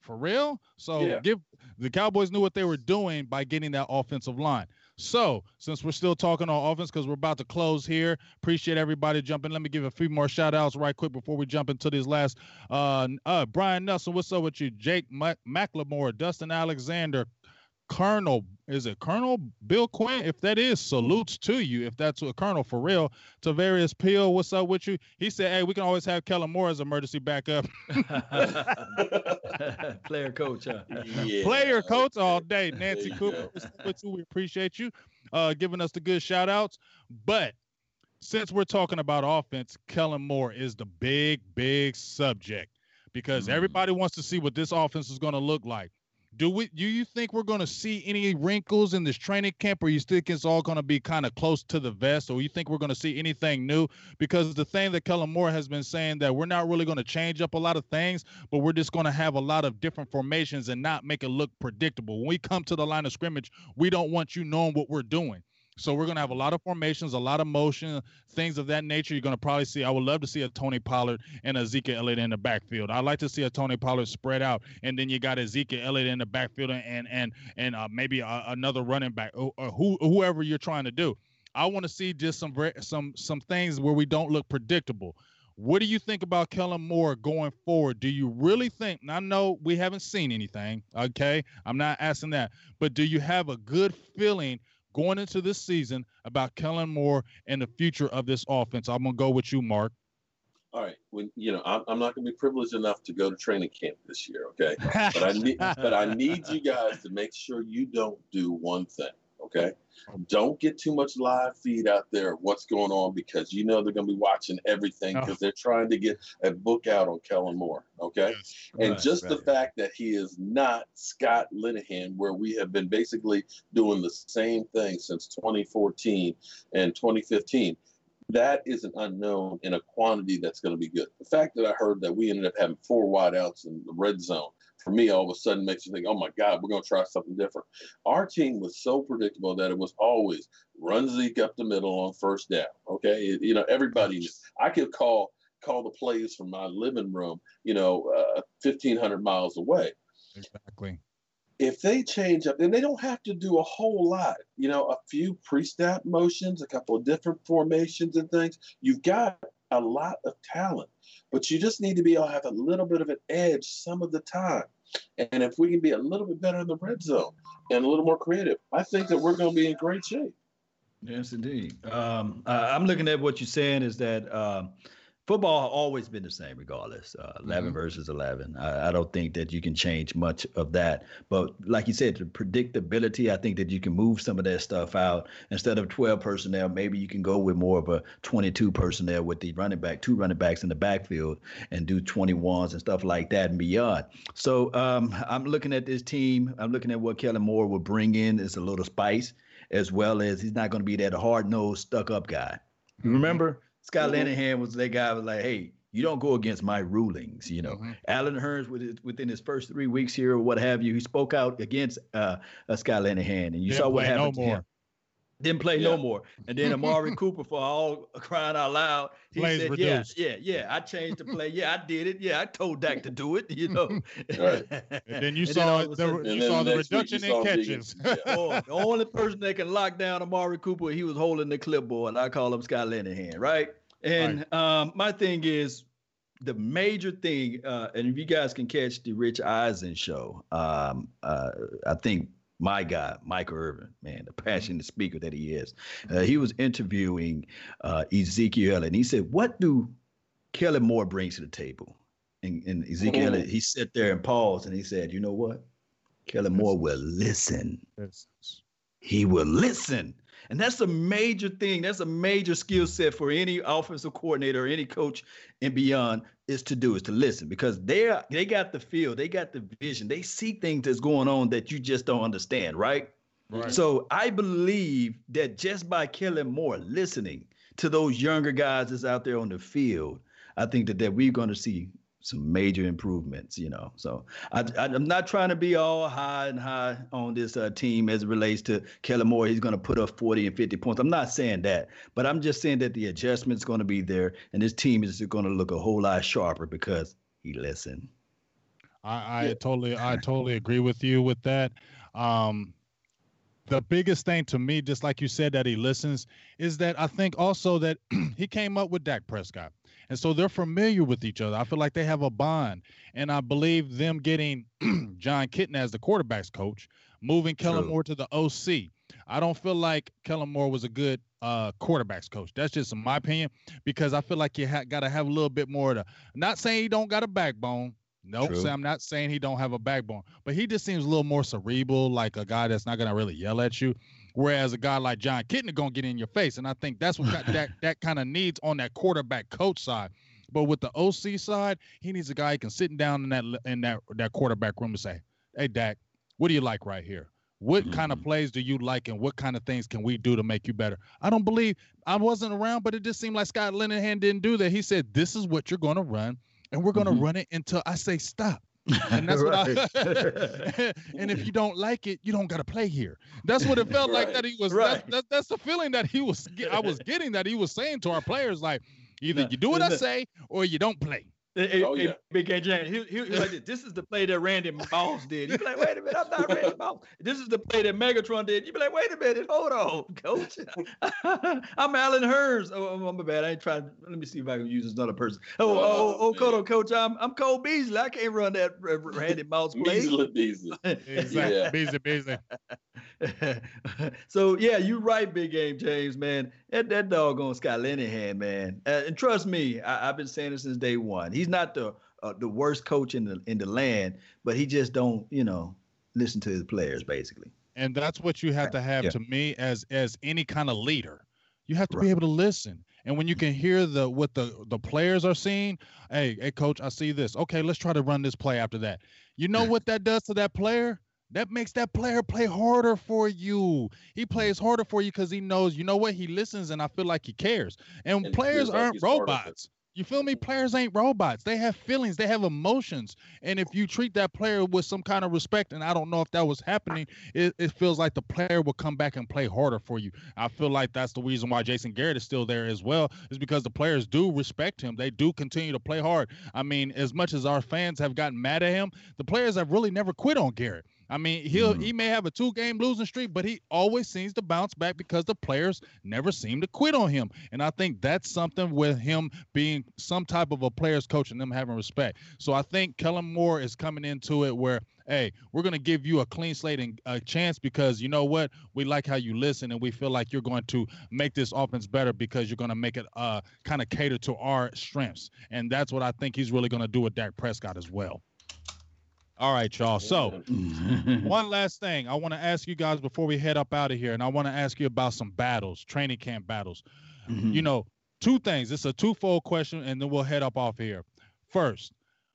For real? So yeah. give the Cowboys knew what they were doing by getting that offensive line. So, since we're still talking on offense, because we're about to close here, appreciate everybody jumping. Let me give a few more shout outs right quick before we jump into these last. Uh, uh, Brian Nelson, what's up with you? Jake McLemore, Dustin Alexander, Colonel, is it Colonel Bill Quinn? If that is, salutes to you. If that's a Colonel for real. Tavarius Peel, what's up with you? He said, hey, we can always have Kellen Moore as emergency backup. Player coach, huh? Yeah. Player coach all day. Nancy Cooper, with you. We appreciate you uh, giving us the good shout outs. But since we're talking about offense, Kellen Moore is the big, big subject because mm. everybody wants to see what this offense is going to look like. Do we? Do you think we're going to see any wrinkles in this training camp, or you think it's all going to be kind of close to the vest, or you think we're going to see anything new? Because the thing that Kellen Moore has been saying that we're not really going to change up a lot of things, but we're just going to have a lot of different formations and not make it look predictable. When we come to the line of scrimmage, we don't want you knowing what we're doing. So we're going to have a lot of formations, a lot of motion, things of that nature. You're going to probably see. I would love to see a Tony Pollard and Ezekiel Elliott in the backfield. I'd like to see a Tony Pollard spread out, and then you got Ezekiel Elliott in the backfield, and and and uh, maybe a, another running back, or, or who, whoever you're trying to do. I want to see just some some some things where we don't look predictable. What do you think about Kellen Moore going forward? Do you really think? I know we haven't seen anything. Okay, I'm not asking that, but do you have a good feeling going into this season about Kellen Moore and the future of this offense? I'm gonna go with you, Mark. All right. When you know, I'm, I'm not going to be privileged enough to go to training camp this year. Okay, but I need, but I need you guys to make sure you don't do one thing. Okay, don't get too much live feed out there what's going on because you know they're going to be watching everything because oh. they're trying to get a book out on Kellen Moore. Okay. Yes. And right, just right. the fact that he is not Scott Linehan, where we have been basically doing the same thing since 2014 and 2015 that is an unknown in a quantity that's going to be good. The fact that I heard that we ended up having four wideouts in the red zone for me, all of a sudden makes you think, oh my God, we're going to try something different. Our team was so predictable that it was always run Zeke up the middle on first down. Okay, it, you know everybody. I could call call the plays from my living room, you know, uh, fifteen hundred miles away. Exactly. If they change up, and they don't have to do a whole lot, you know, a few pre-snap motions, a couple of different formations and things. You've got a lot of talent but you just need to be able to have a little bit of an edge some of the time. And if we can be a little bit better in the red zone and a little more creative, I think that we're going to be in great shape. Yes, indeed. Um, I'm looking at what you're saying is that uh, football has always been the same regardless. Uh, 11 mm-hmm. versus 11. I, I, don't think that you can change much of that. But like you said, the predictability, I think that you can move some of that stuff out. Instead of 12 personnel, maybe you can go with more of a 22 personnel with the running back, two running backs in the backfield and do 21s and stuff like that and beyond. So um, I'm looking at this team. I'm looking at what Kellen Moore will bring in as a little spice, as well as he's not going to be that hard nosed, stuck up guy. Mm-hmm. Remember? Scott mm-hmm. Linehan was that guy was like, hey, you don't go against my rulings. You know, mm-hmm. Allen Hurns within his first three weeks here or what have you, he spoke out against uh, uh Scott Linehan, and you Didn't saw what happened no to him. Didn't play yeah. no more. And then Amari Cooper, for all crying out loud, he Plays said, reduced. "Yeah, yeah, yeah. I changed the play. Yeah, I did it. Yeah, I told Dak to do it. You know." right. And then you and saw then the, you saw the reduction in catches. oh, the only person that can lock down Amari Cooper, he was holding the clipboard. I call him Scott Linehan, right? And right. Um, my thing is the major thing, uh, and if you guys can catch the Rich Eisen show, um, uh, I think my guy, Michael Irvin, man, the passionate speaker that he is, uh, he was interviewing uh, Ezekiel, and he said, "What do Kellen Moore brings to the table?" And, and Ezekiel, mm-hmm. he sat there and paused, and he said, "You know what? Kellen Moore will listen. He will listen." And that's a major thing. That's a major skill set for any offensive coordinator or any coach and beyond is to do is to listen because they are they got the feel, they got the vision, they see things that's going on that you just don't understand, right? Right. So I believe that just by Kellen Moore listening to those younger guys that's out there on the field, I think that, that we're going to see some major improvements, you know. So I, am not trying to be all high and high on this uh, team as it relates to Kellen Moore. He's going to put up 40 and 50 points. I'm not saying that, but I'm just saying that the adjustment's going to be there, and this team is going to look a whole lot sharper because he listened. I, I yeah. totally, I totally agree with you with that. Um, the biggest thing to me, just like you said, that he listens, is that I think also that he came up with Dak Prescott. And so they're familiar with each other. I feel like they have a bond. And I believe them getting Jon Kitna as the quarterbacks coach, moving Kellen Moore to the OC. I don't feel like Kellen Moore was a good uh, quarterbacks coach. That's just my opinion because I feel like you ha- got to have a little bit more to. Not saying he don't got a backbone. No, nope, so I'm not saying he don't have a backbone, but he just seems a little more cerebral, like a guy that's not gonna really yell at you. Whereas a guy like Jon Kitna gonna get in your face, and I think that's what that that kind of needs on that quarterback coach side. But with the OC side, he needs a guy who can sit down in that in that that quarterback room and say, "Hey, Dak, what do you like right here? What mm-hmm. kind of plays do you like, and what kind of things can we do to make you better?" I don't believe I wasn't around, but it just seemed like Scott Linehan didn't do that. He said, "This is what you're going to run, and we're going to mm-hmm. run it until I say stop." And that's what I and if you don't like it, you don't got to play here. That's what it felt right. like that he was. Right. That's, that's, that's the feeling that he was. I was getting that he was saying to our players, like either you do what I say or you don't play. Hey, oh, yeah. Big K James, he, he, he like this. this is the play that Randy Moss did. You be like, wait a minute, I'm not Randy Moss. This is the play that Megatron did. You be like, wait a minute, hold on, coach. I'm Allen Hurns. Oh, oh I'm, I'm bad. I ain't trying. Let me see if I can use another person. Oh, oh, oh, oh, oh coach, I'm I'm Cole Beasley. I can't run that Randy Moss play. Beasley, Beasley. exactly. Yeah. Beasley, Beasley. so yeah, you're right, big game, James, man. That that doggone Scott Linehan, man. Uh, and trust me, I, have been saying this since day one. He's not the uh, the worst coach in the in the land, but he just don't, you know, listen to his players basically. And that's what you have to have yeah. to me as as any kind of leader. You have to right. be able to listen. And when you can hear the what the the players are seeing, hey, hey coach, I see this. Okay, let's try to run this play after that. You know what that does to that player? That makes that player play harder for you. He plays harder for you because he knows, you know what, he listens and I feel like he cares. And, and players aren't robots. You feel me? Players ain't robots. They have feelings, they have emotions. And if you treat that player with some kind of respect, and I don't know if that was happening, it, it feels like the player will come back and play harder for you. I feel like that's the reason why Jason Garrett is still there as well, is because the players do respect him. They do continue to play hard. I mean, as much as our fans have gotten mad at him, the players have really never quit on Garrett. I mean, he'll mm. he may have a two game losing streak, but he always seems to bounce back because the players never seem to quit on him. And I think that's something with him being some type of a players coach and them having respect. So I think Kellen Moore is coming into it where hey, we're going to give you a clean slate and a chance because you know what? We like how you listen and we feel like you're going to make this offense better because you're going to make it uh, kind of cater to our strengths. And that's what I think he's really going to do with Dak Prescott as well. All right, y'all. So, one last thing I want to ask you guys before we head up out of here, and I want to ask you about some battles, training camp battles. Mm-hmm. You know, two things. It's a twofold question, and then we'll head up off here. First,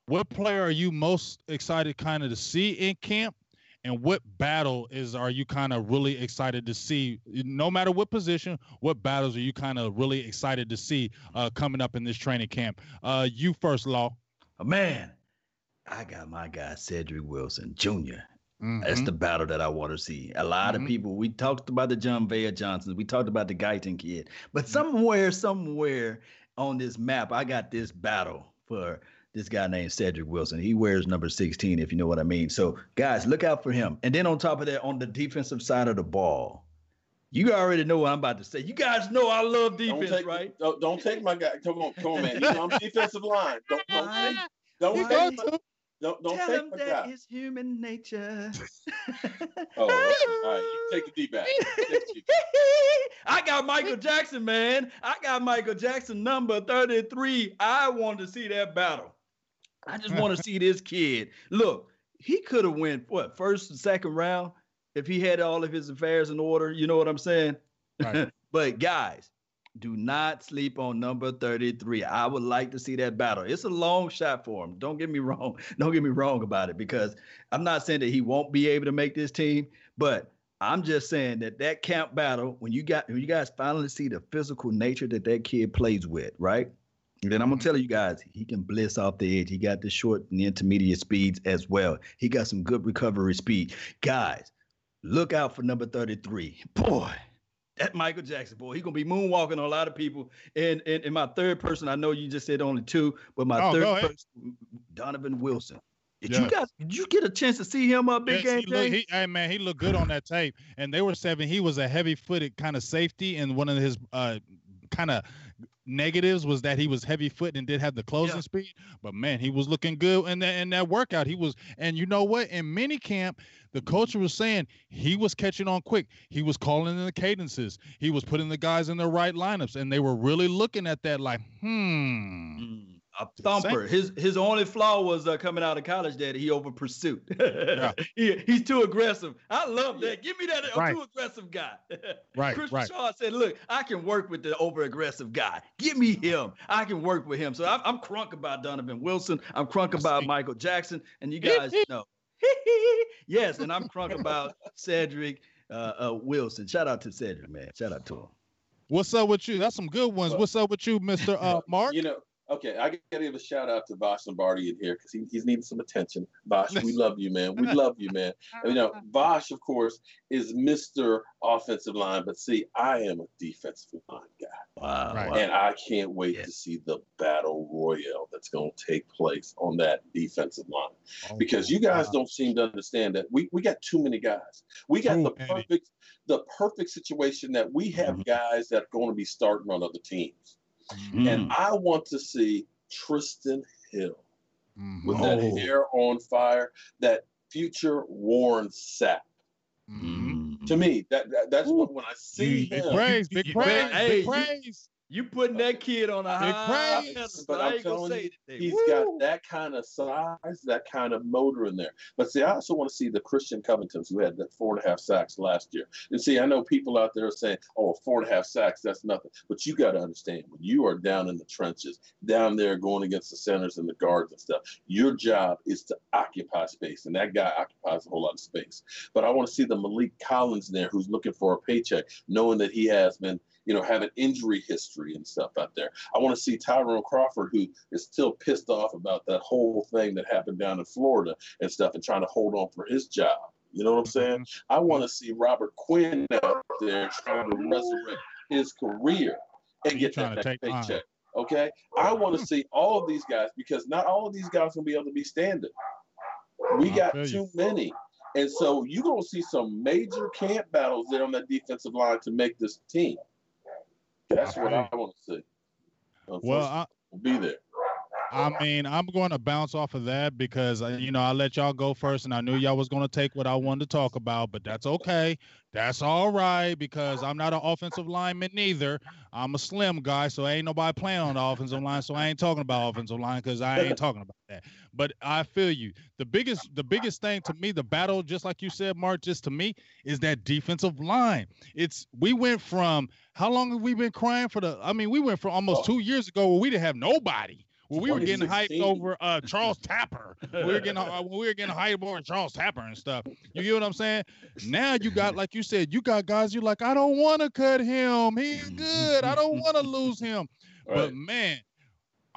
what player are you most excited kind of to see in camp? And what battle is are you kind of really excited to see? No matter what position, what battles are you kind of really excited to see uh, coming up in this training camp? Uh, you first, Law. Oh, man, I got my guy Cedric Wilson Jr. Mm-hmm. That's the battle that I want to see. A lot mm-hmm. of people, we talked about the Jon'Vea Johnsons, we talked about the Guyton kid, but mm-hmm. somewhere, somewhere on this map, I got this battle for this guy named Cedric Wilson. He wears number 16, if you know what I mean. So, guys, look out for him. And then on top of that, on the defensive side of the ball, you already know what I'm about to say. You guys know I love defense, don't take, right? Don't, don't, take my guy. Come on, come on, man. I'm defensive line. Don't, don't, take, don't, take my, don't, don't Tell him that is human nature. oh, all right. You take the deep back. I got Michael Jackson, man. I got Michael Jackson number 33. I want to see that battle. I just want to see this kid. Look, he could have went what first and second round if he had all of his affairs in order. You know what I'm saying? Right. but guys, do not sleep on number 33. I would like to see that battle. It's a long shot for him. Don't get me wrong. Don't get me wrong about it because I'm not saying that he won't be able to make this team, but I'm just saying that that camp battle when you got when you guys finally see the physical nature that that kid plays with, right? And then I'm gonna mm-hmm. tell you guys, he can bliss off the edge. He got the short and the intermediate speeds as well. He got some good recovery speed. Guys, look out for number 33. Boy, that Michael Jackson boy, he gonna be moonwalking on a lot of people. And and, and my third person, I know you just said only two, but my oh, third person, Donovan Wilson. Did you guys did you get a chance to see him up big yes, game? He, he, hey man, he looked good on that tape. And they were seven. he was a heavy footed kind of safety, and one of his uh kind of negatives was that he was heavy foot and did have the closing yeah. speed. But man, he was looking good in that in that workout. He was, and you know what? In mini camp, the coach was saying he was catching on quick. He was calling in the cadences. He was putting the guys in the right lineups, and they were really looking at that like, hmm. Mm a thumper. His his only flaw was uh, coming out of college that he over pursuit. yeah. he, he's too aggressive. I love that. Give me that right. too aggressive guy. right. Chris right. Shaw said, "Look, I can work with the over aggressive guy. Give me him. I can work with him." So I'm, I'm crunk about Donovan Wilson. I'm crunk about Michael Jackson, and you guys know. yes, and I'm crunk about Cedric uh, uh, Wilson. Shout out to Cedric, man. Shout out to him. What's up with you? That's some good ones. What's up with you, Mister uh, Mark? You know, Okay, I gotta give a shout out to Vosh Lombardi in here because he, he's needing some attention. Vosh, we love you, man. We love you, man. And, you know, Vosh, of course, is Mr. Offensive Line, but see, I am a defensive line guy. Wow. Right. And I can't wait yeah. to see the battle royale that's gonna take place on that defensive line. Oh, because you guys wow. don't seem to understand that we, we got too many guys. We got Ooh, the perfect the perfect situation that we have mm-hmm. guys that are going to be starting on other teams. Mm-hmm. And I want to see Trysten Hill mm-hmm. with that oh. hair on fire, that future Warren Sapp. Mm-hmm. To me, that, that that's Ooh. what when I see big him, praise, big praise, big praise. You putting that kid on a high pedestal. But I'm telling you, he's Woo! got that kind of size, that kind of motor in there. But see, I also want to see the Christian Covingtons who had that four and a half sacks last year. And see, I know people out there are saying, oh, four and a half sacks, that's nothing. But you got to understand, when you are down in the trenches, down there going against the centers and the guards and stuff, your job is to occupy space. And that guy occupies a whole lot of space. But I want to see the Maliek Collins there who's looking for a paycheck, knowing that he has been – you know, have an injury history and stuff out there. I want to see Tyrone Crawford, who is still pissed off about that whole thing that happened down in Florida and stuff and trying to hold on for his job. You know what I'm saying? Mm-hmm. I want to see Robert Quinn out there trying to resurrect his career and get that, that paycheck. Okay, I want to see all of these guys because not all of these guys will be able to be standing. We got too many. And so you're going to see some major camp battles there on that defensive line to make this team. That's what I want to see. Well, I, will be there. I mean, I'm going to bounce off of that because uh, you know I let y'all go first, and I knew y'all was going to take what I wanted to talk about, but that's okay. That's all right because I'm not an offensive lineman neither. I'm a slim guy, so ain't nobody playing on the offensive line, so I ain't talking about offensive line because I ain't talking about that. But I feel you. The biggest, the biggest thing to me, the battle, just like you said, Mark, just to me, is that defensive line. It's we went from how long have we been crying for the? I mean, we went from almost two years ago where we didn't have nobody well, we were getting hyped over uh, Charles Tapper. we were getting uh, we were getting hyped over Charles Tapper and stuff. You get what I'm saying? Now you got, like you said, you got guys. You're like, I don't want to cut him. He's good. I don't want to lose him. Right. But man,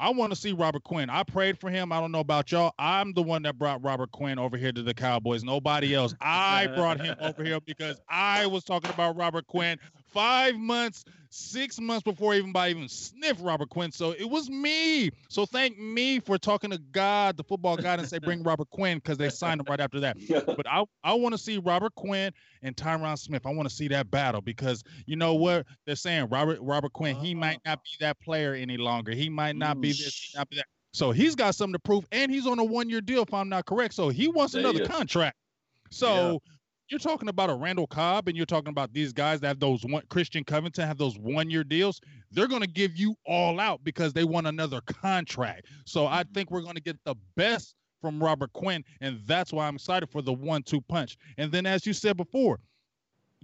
I want to see Robert Quinn. I prayed for him. I don't know about y'all. I'm the one that brought Robert Quinn over here to the Cowboys. Nobody else. I brought him over here because I was talking about Robert Quinn five months, six months before even by even sniff Robert Quinn. So it was me. So thank me for talking to God, the football God, and say bring Robert Quinn because they signed him right after that. But I I want to see Robert Quinn and Tyron Smith. I want to see that battle because you know what they're saying. Robert Robert Quinn, he might uh-huh. not be that player any longer. He might not be this, not be that. So he's got something to prove, and he's on a one-year deal, if I'm not correct. So he wants there another contract. So you're talking about a Randall Cobb and you're talking about these guys that have those one Christian Covington have those one year deals, they're going to give you all out because they want another contract. So I mm-hmm. think we're going to get the best from Robert Quinn, and that's why I'm excited for the one two punch. And then, as you said before,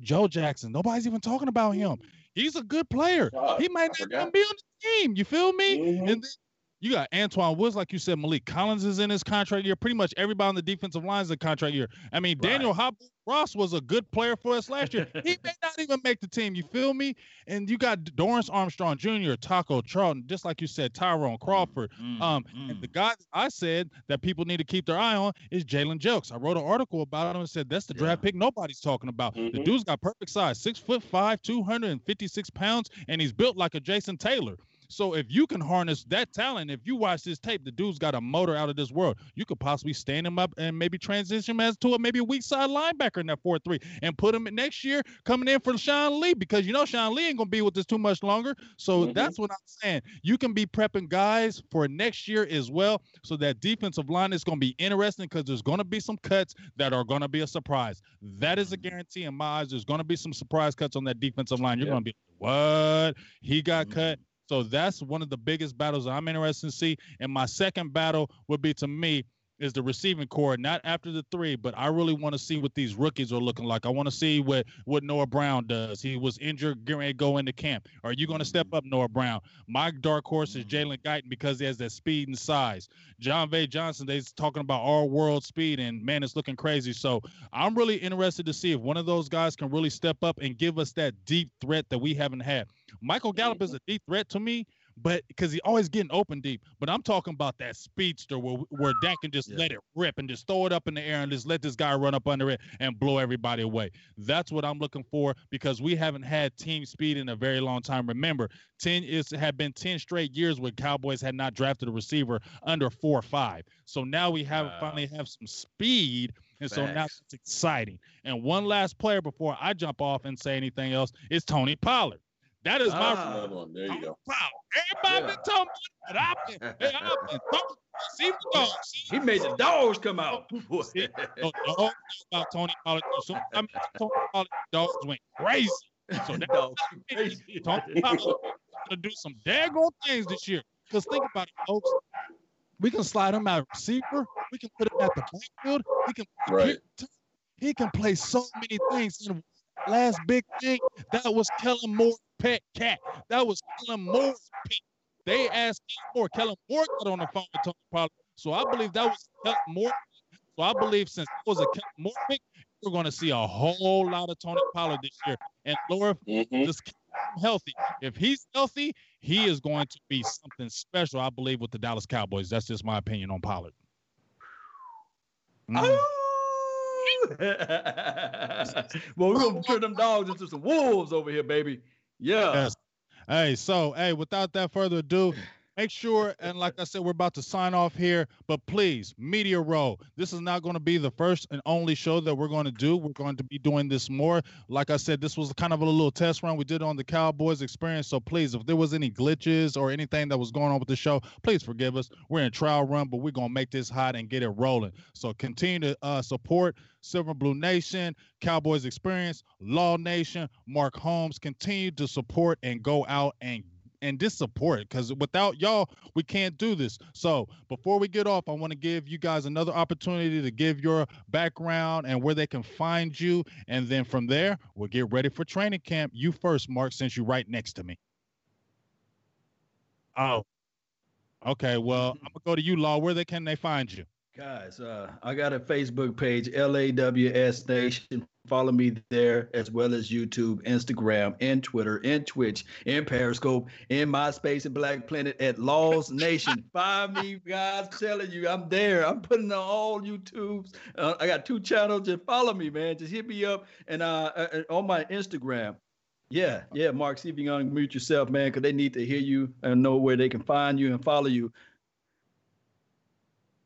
Joe Jackson, nobody's even talking about him. Mm-hmm. He's a good player. Uh, he might not even be on the team. You feel me? Mm-hmm. And then you got Antwaun Woods, like you said, Maliek Collins is in his contract year. Pretty much everybody on the defensive line is a contract year. I mean, right. Daniel Hop Ross was a good player for us last year. he may not even make the team. You feel me? And you got Dorance Armstrong Jr., Taco Charlton, just like you said, Tyrone Crawford. Mm, um, mm. and the guy I said that people need to keep their eye on is Jalen Jelks. I wrote an article about him and said that's the draft pick nobody's talking about. Mm-hmm. The dude's got perfect size, six foot five, 256 pounds, and he's built like a Jason Taylor. So if you can harness that talent, if you watch this tape, the dude's got a motor out of this world. You could possibly stand him up and maybe transition him as to a maybe a weak side linebacker in that 4-3 and put him next year coming in for Sean Lee because you know Sean Lee ain't gonna be with us too much longer. So mm-hmm. that's what I'm saying. You can be prepping guys for next year as well. So that defensive line is gonna be interesting because there's gonna be some cuts that are gonna be a surprise. That is a guarantee in my eyes. There's gonna be some surprise cuts on that defensive line. You're yeah. gonna be what? He got mm-hmm. cut so that's one of the biggest battles I'm interested to see. And my second battle would be to me is the receiving corps, not after the three, but I really want to see what these rookies are looking like. I want to see what what Noah Brown does. He was injured, ready to go into camp. Are you going to step up, Noah Brown? My dark horse is mm-hmm. Jalen Guyton because he has that speed and size. Jon'Vea Johnson, they's talking about all world speed, and man, it's looking crazy. So I'm really interested to see if one of those guys can really step up and give us that deep threat that we haven't had. Michael Gallup is mm-hmm. a deep threat to me, but because he always getting open deep. But I'm talking about that speedster where where Dan can just yeah. let it rip and just throw it up in the air and just let this guy run up under it and blow everybody away. That's what I'm looking for because we haven't had team speed in a very long time. Remember, ten is have been ten straight years where Cowboys had not drafted a receiver under four or five. So now we have wow. finally have some speed. And so now it's exciting. And one last player before I jump off and say anything else is Tony Pollard. That is my ah, one. There you go. Everybody yeah. been talking about it. I've been, I've been talking. See the dogs. He made the dogs come out. See, no, dogs about Tony Pollard. So I met Tony Pollard, dogs went crazy. So that dogs crazy. Tony Pollard to do some daggone things this year. Because think about it, folks. We can slide him out receiver. We can put him at the backfield. We can right. he can play so many things. And last big thing that was Kellen Moore pet cat. That was Kellen Moore's pick. They asked Kellen Moore. Kellen Moore got on the phone with Tony Pollard. So I believe that was Kellen Moore. So I believe since it was a Kellen Moore pick, we're going to see a whole lot of Tony Pollard this year. And Laura, mm-hmm. just keep him healthy. If he's healthy, he is going to be something special, I believe, with the Dallas Cowboys. That's just my opinion on Pollard. Mm. well, we're gonna turn them dogs into some wolves over here, baby. Yeah. Yes. Hey, so hey, without that further ado, make sure, and like I said, we're about to sign off here, but please, Media Row, this is not going to be the first and only show that we're going to do. We're going to be doing this more. Like I said, this was kind of a little test run we did on the Cowboys experience. So please, if there was any glitches or anything that was going on with the show, please forgive us. We're in trial run, but we're going to make this hot and get it rolling. So continue to uh, support Silver Blue Nation, Cowboys Experience, Law Nation, Mark Holmes. Continue to support and go out and and just support because without y'all, we can't do this. So before we get off, I want to give you guys another opportunity to give your background and where they can find you. And then from there, we'll get ready for training camp. You first, Mark, since you're right next to me. Oh. Okay. Well, mm-hmm. I'm gonna go to you, Law. Where they can they find you? Guys, uh, I got a Facebook page, LAWS Nation. Follow me there as well as YouTube, Instagram, and Twitter, and Twitch, and Periscope, and MySpace, and Black Planet at Laws Nation. Find me, guys. telling you, I'm there. I'm putting on all YouTubes. Uh, I got two channels. Just follow me, man. Just hit me up and uh, uh on my Instagram. Yeah, yeah, Mark. See if you can unmute yourself, man, because they need to hear you and know where they can find you and follow you.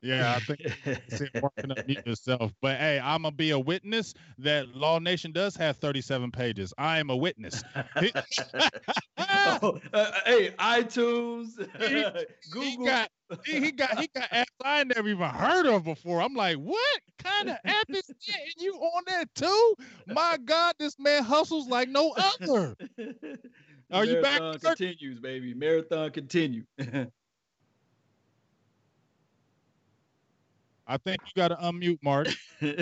Yeah, I think working up yourself. But hey, I'm gonna be a witness that Law Nation does have 37 pages. I am a witness. oh, uh, hey, iTunes, he, Google. He got, he, he got he got apps I never even heard of before. I'm like, what kind of app is that? And you on that too? My God, this man hustles like no other. Are you back? Continues, baby. Marathon continue. I think you got to unmute, Mark. there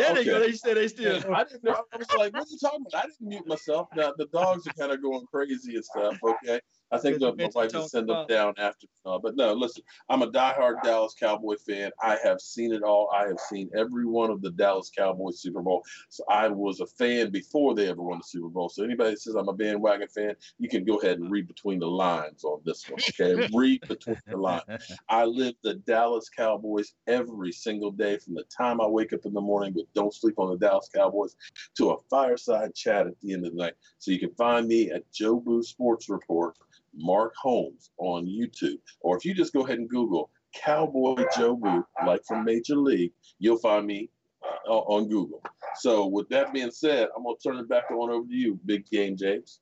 okay. they go. They said they still. I didn't know. I was like, "What are you talking about?" I didn't mute myself. Now the dogs are kind of going crazy and stuff. Okay, I think my wife will send them down after. Uh, but no, listen, I'm a diehard Dallas Cowboy fan. I have seen it all. I have seen every one of the Dallas Cowboys Super Bowl. So I was a fan before they ever won the Super Bowl. So anybody that says I'm a bandwagon fan, you can go ahead and read between the lines on this one. Okay, read between the lines. I live the Dallas Cowboys every single day from the time I wake up in the morning with Don't Sleep on the Dallas Cowboys to a fireside chat at the end of the night. So you can find me at Jobu Sports Report Mark Holmes on YouTube. Or if you just go ahead and Google Cowboy Joe Jobu, like from Major League, you'll find me uh, on Google. So with that being said, I'm gonna turn it back on over to you, Big Game James.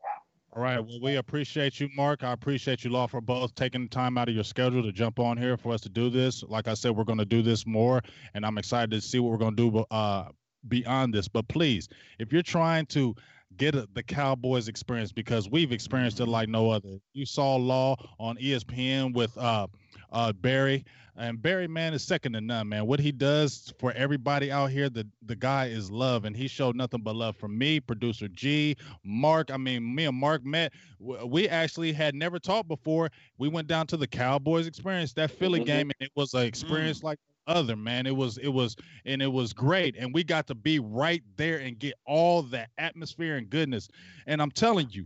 All right. Well, we appreciate you, Mark. I appreciate you, Law, for both taking the time out of your schedule to jump on here for us to do this. Like I said, we're going to do this more, and I'm excited to see what we're going to do uh, beyond this. But please, if you're trying to get a, the Cowboys experience because we've experienced it like no other. You saw Law on ESPN with uh, uh, Barry, and Barry, man, is second to none, man. What he does for everybody out here, the the guy is love, and he showed nothing but love from me, producer G, Mark. I mean, me and Mark met. We actually had never talked before. We went down to the Cowboys experience, that Philly mm-hmm. game, and it was an experience mm. like other man. It was it was and it was great. And we got to be right there and get all that atmosphere and goodness. And i'm telling you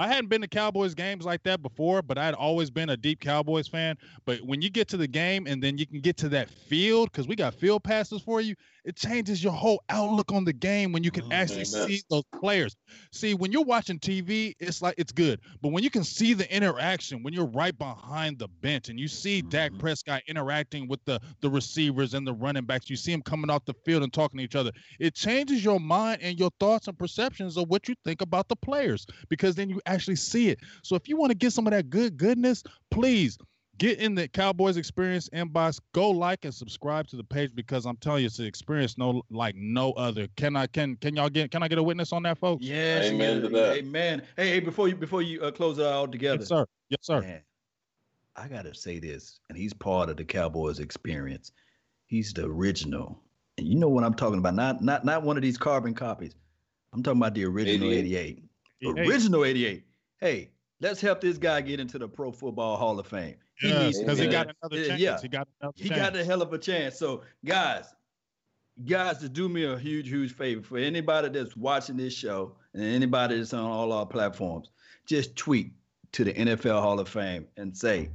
I hadn't been to Cowboys games like that before, but I'd always been a deep Cowboys fan. But when you get to the game and then you can get to that field, because we got field passes for you, it changes your whole outlook on the game when you can oh, actually see those players. See, when you're watching TV, it's like it's good, but when you can see the interaction, when you're right behind the bench and you see mm-hmm. Dak Prescott interacting with the the receivers and the running backs, you see them coming off the field and talking to each other. It changes your mind and your thoughts and perceptions of what you think about the players because then you actually see it. So if you want to get some of that good goodness, please get in the Cowboys experience inbox. Go like and subscribe to the page because I'm telling you, it's an experience no like no other. Can I can can y'all get can I get a witness on that, folks? Yes, amen to that. Amen. Hey, hey, before you before you uh, close it all together, yes, sir. Yes, sir. Man, I gotta say this, and he's part of the Cowboys experience. He's the original, and you know what I'm talking about. Not not not one of these carbon copies. I'm talking about the original 88. 88. Original 88. Hey, let's help this guy get into the Pro Football Hall of Fame. He needs because he got another chance. Yeah, he got another he got a hell of a chance. So, guys, guys, to do me a huge, huge favor for anybody that's watching this show and anybody that's on all our platforms, just tweet to the NFL Hall of Fame and say,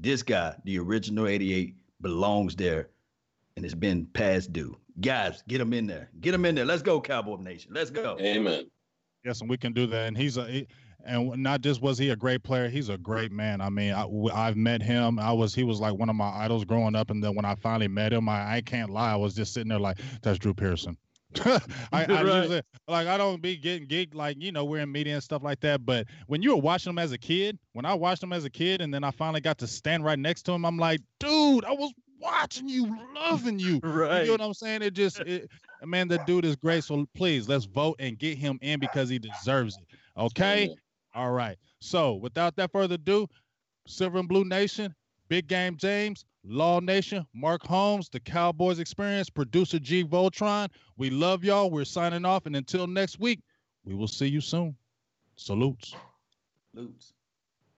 "This guy, the original '88, belongs there, and it's been past due." Guys, get him in there. Get him in there. Let's go, Cowboy Nation. Let's go. Amen. Yes, and we can do that. And he's a he, and not just was he a great player, he's a great man. I mean, I, have met him. I was he was like one of my idols growing up, and then when I finally met him, I, I can't lie, I was just sitting there like, that's Drew Pearson. I, I right. usually like I don't be getting geeked like you know we're in media and stuff like that. But when you were watching him as a kid, when I watched him as a kid, and then I finally got to stand right next to him, I'm like, dude, I was watching you, loving you. Right. You know what I'm saying? It just, it, man, the dude is great. So please, let's vote and get him in because he deserves it. Okay. All right. So without that further ado, Silver and Blue Nation, Big Game James, Law Nation, Mark Holmes, the Cowboys Experience, producer G Voltron. We love y'all. We're signing off. And until next week, we will see you soon. Salutes. Salutes.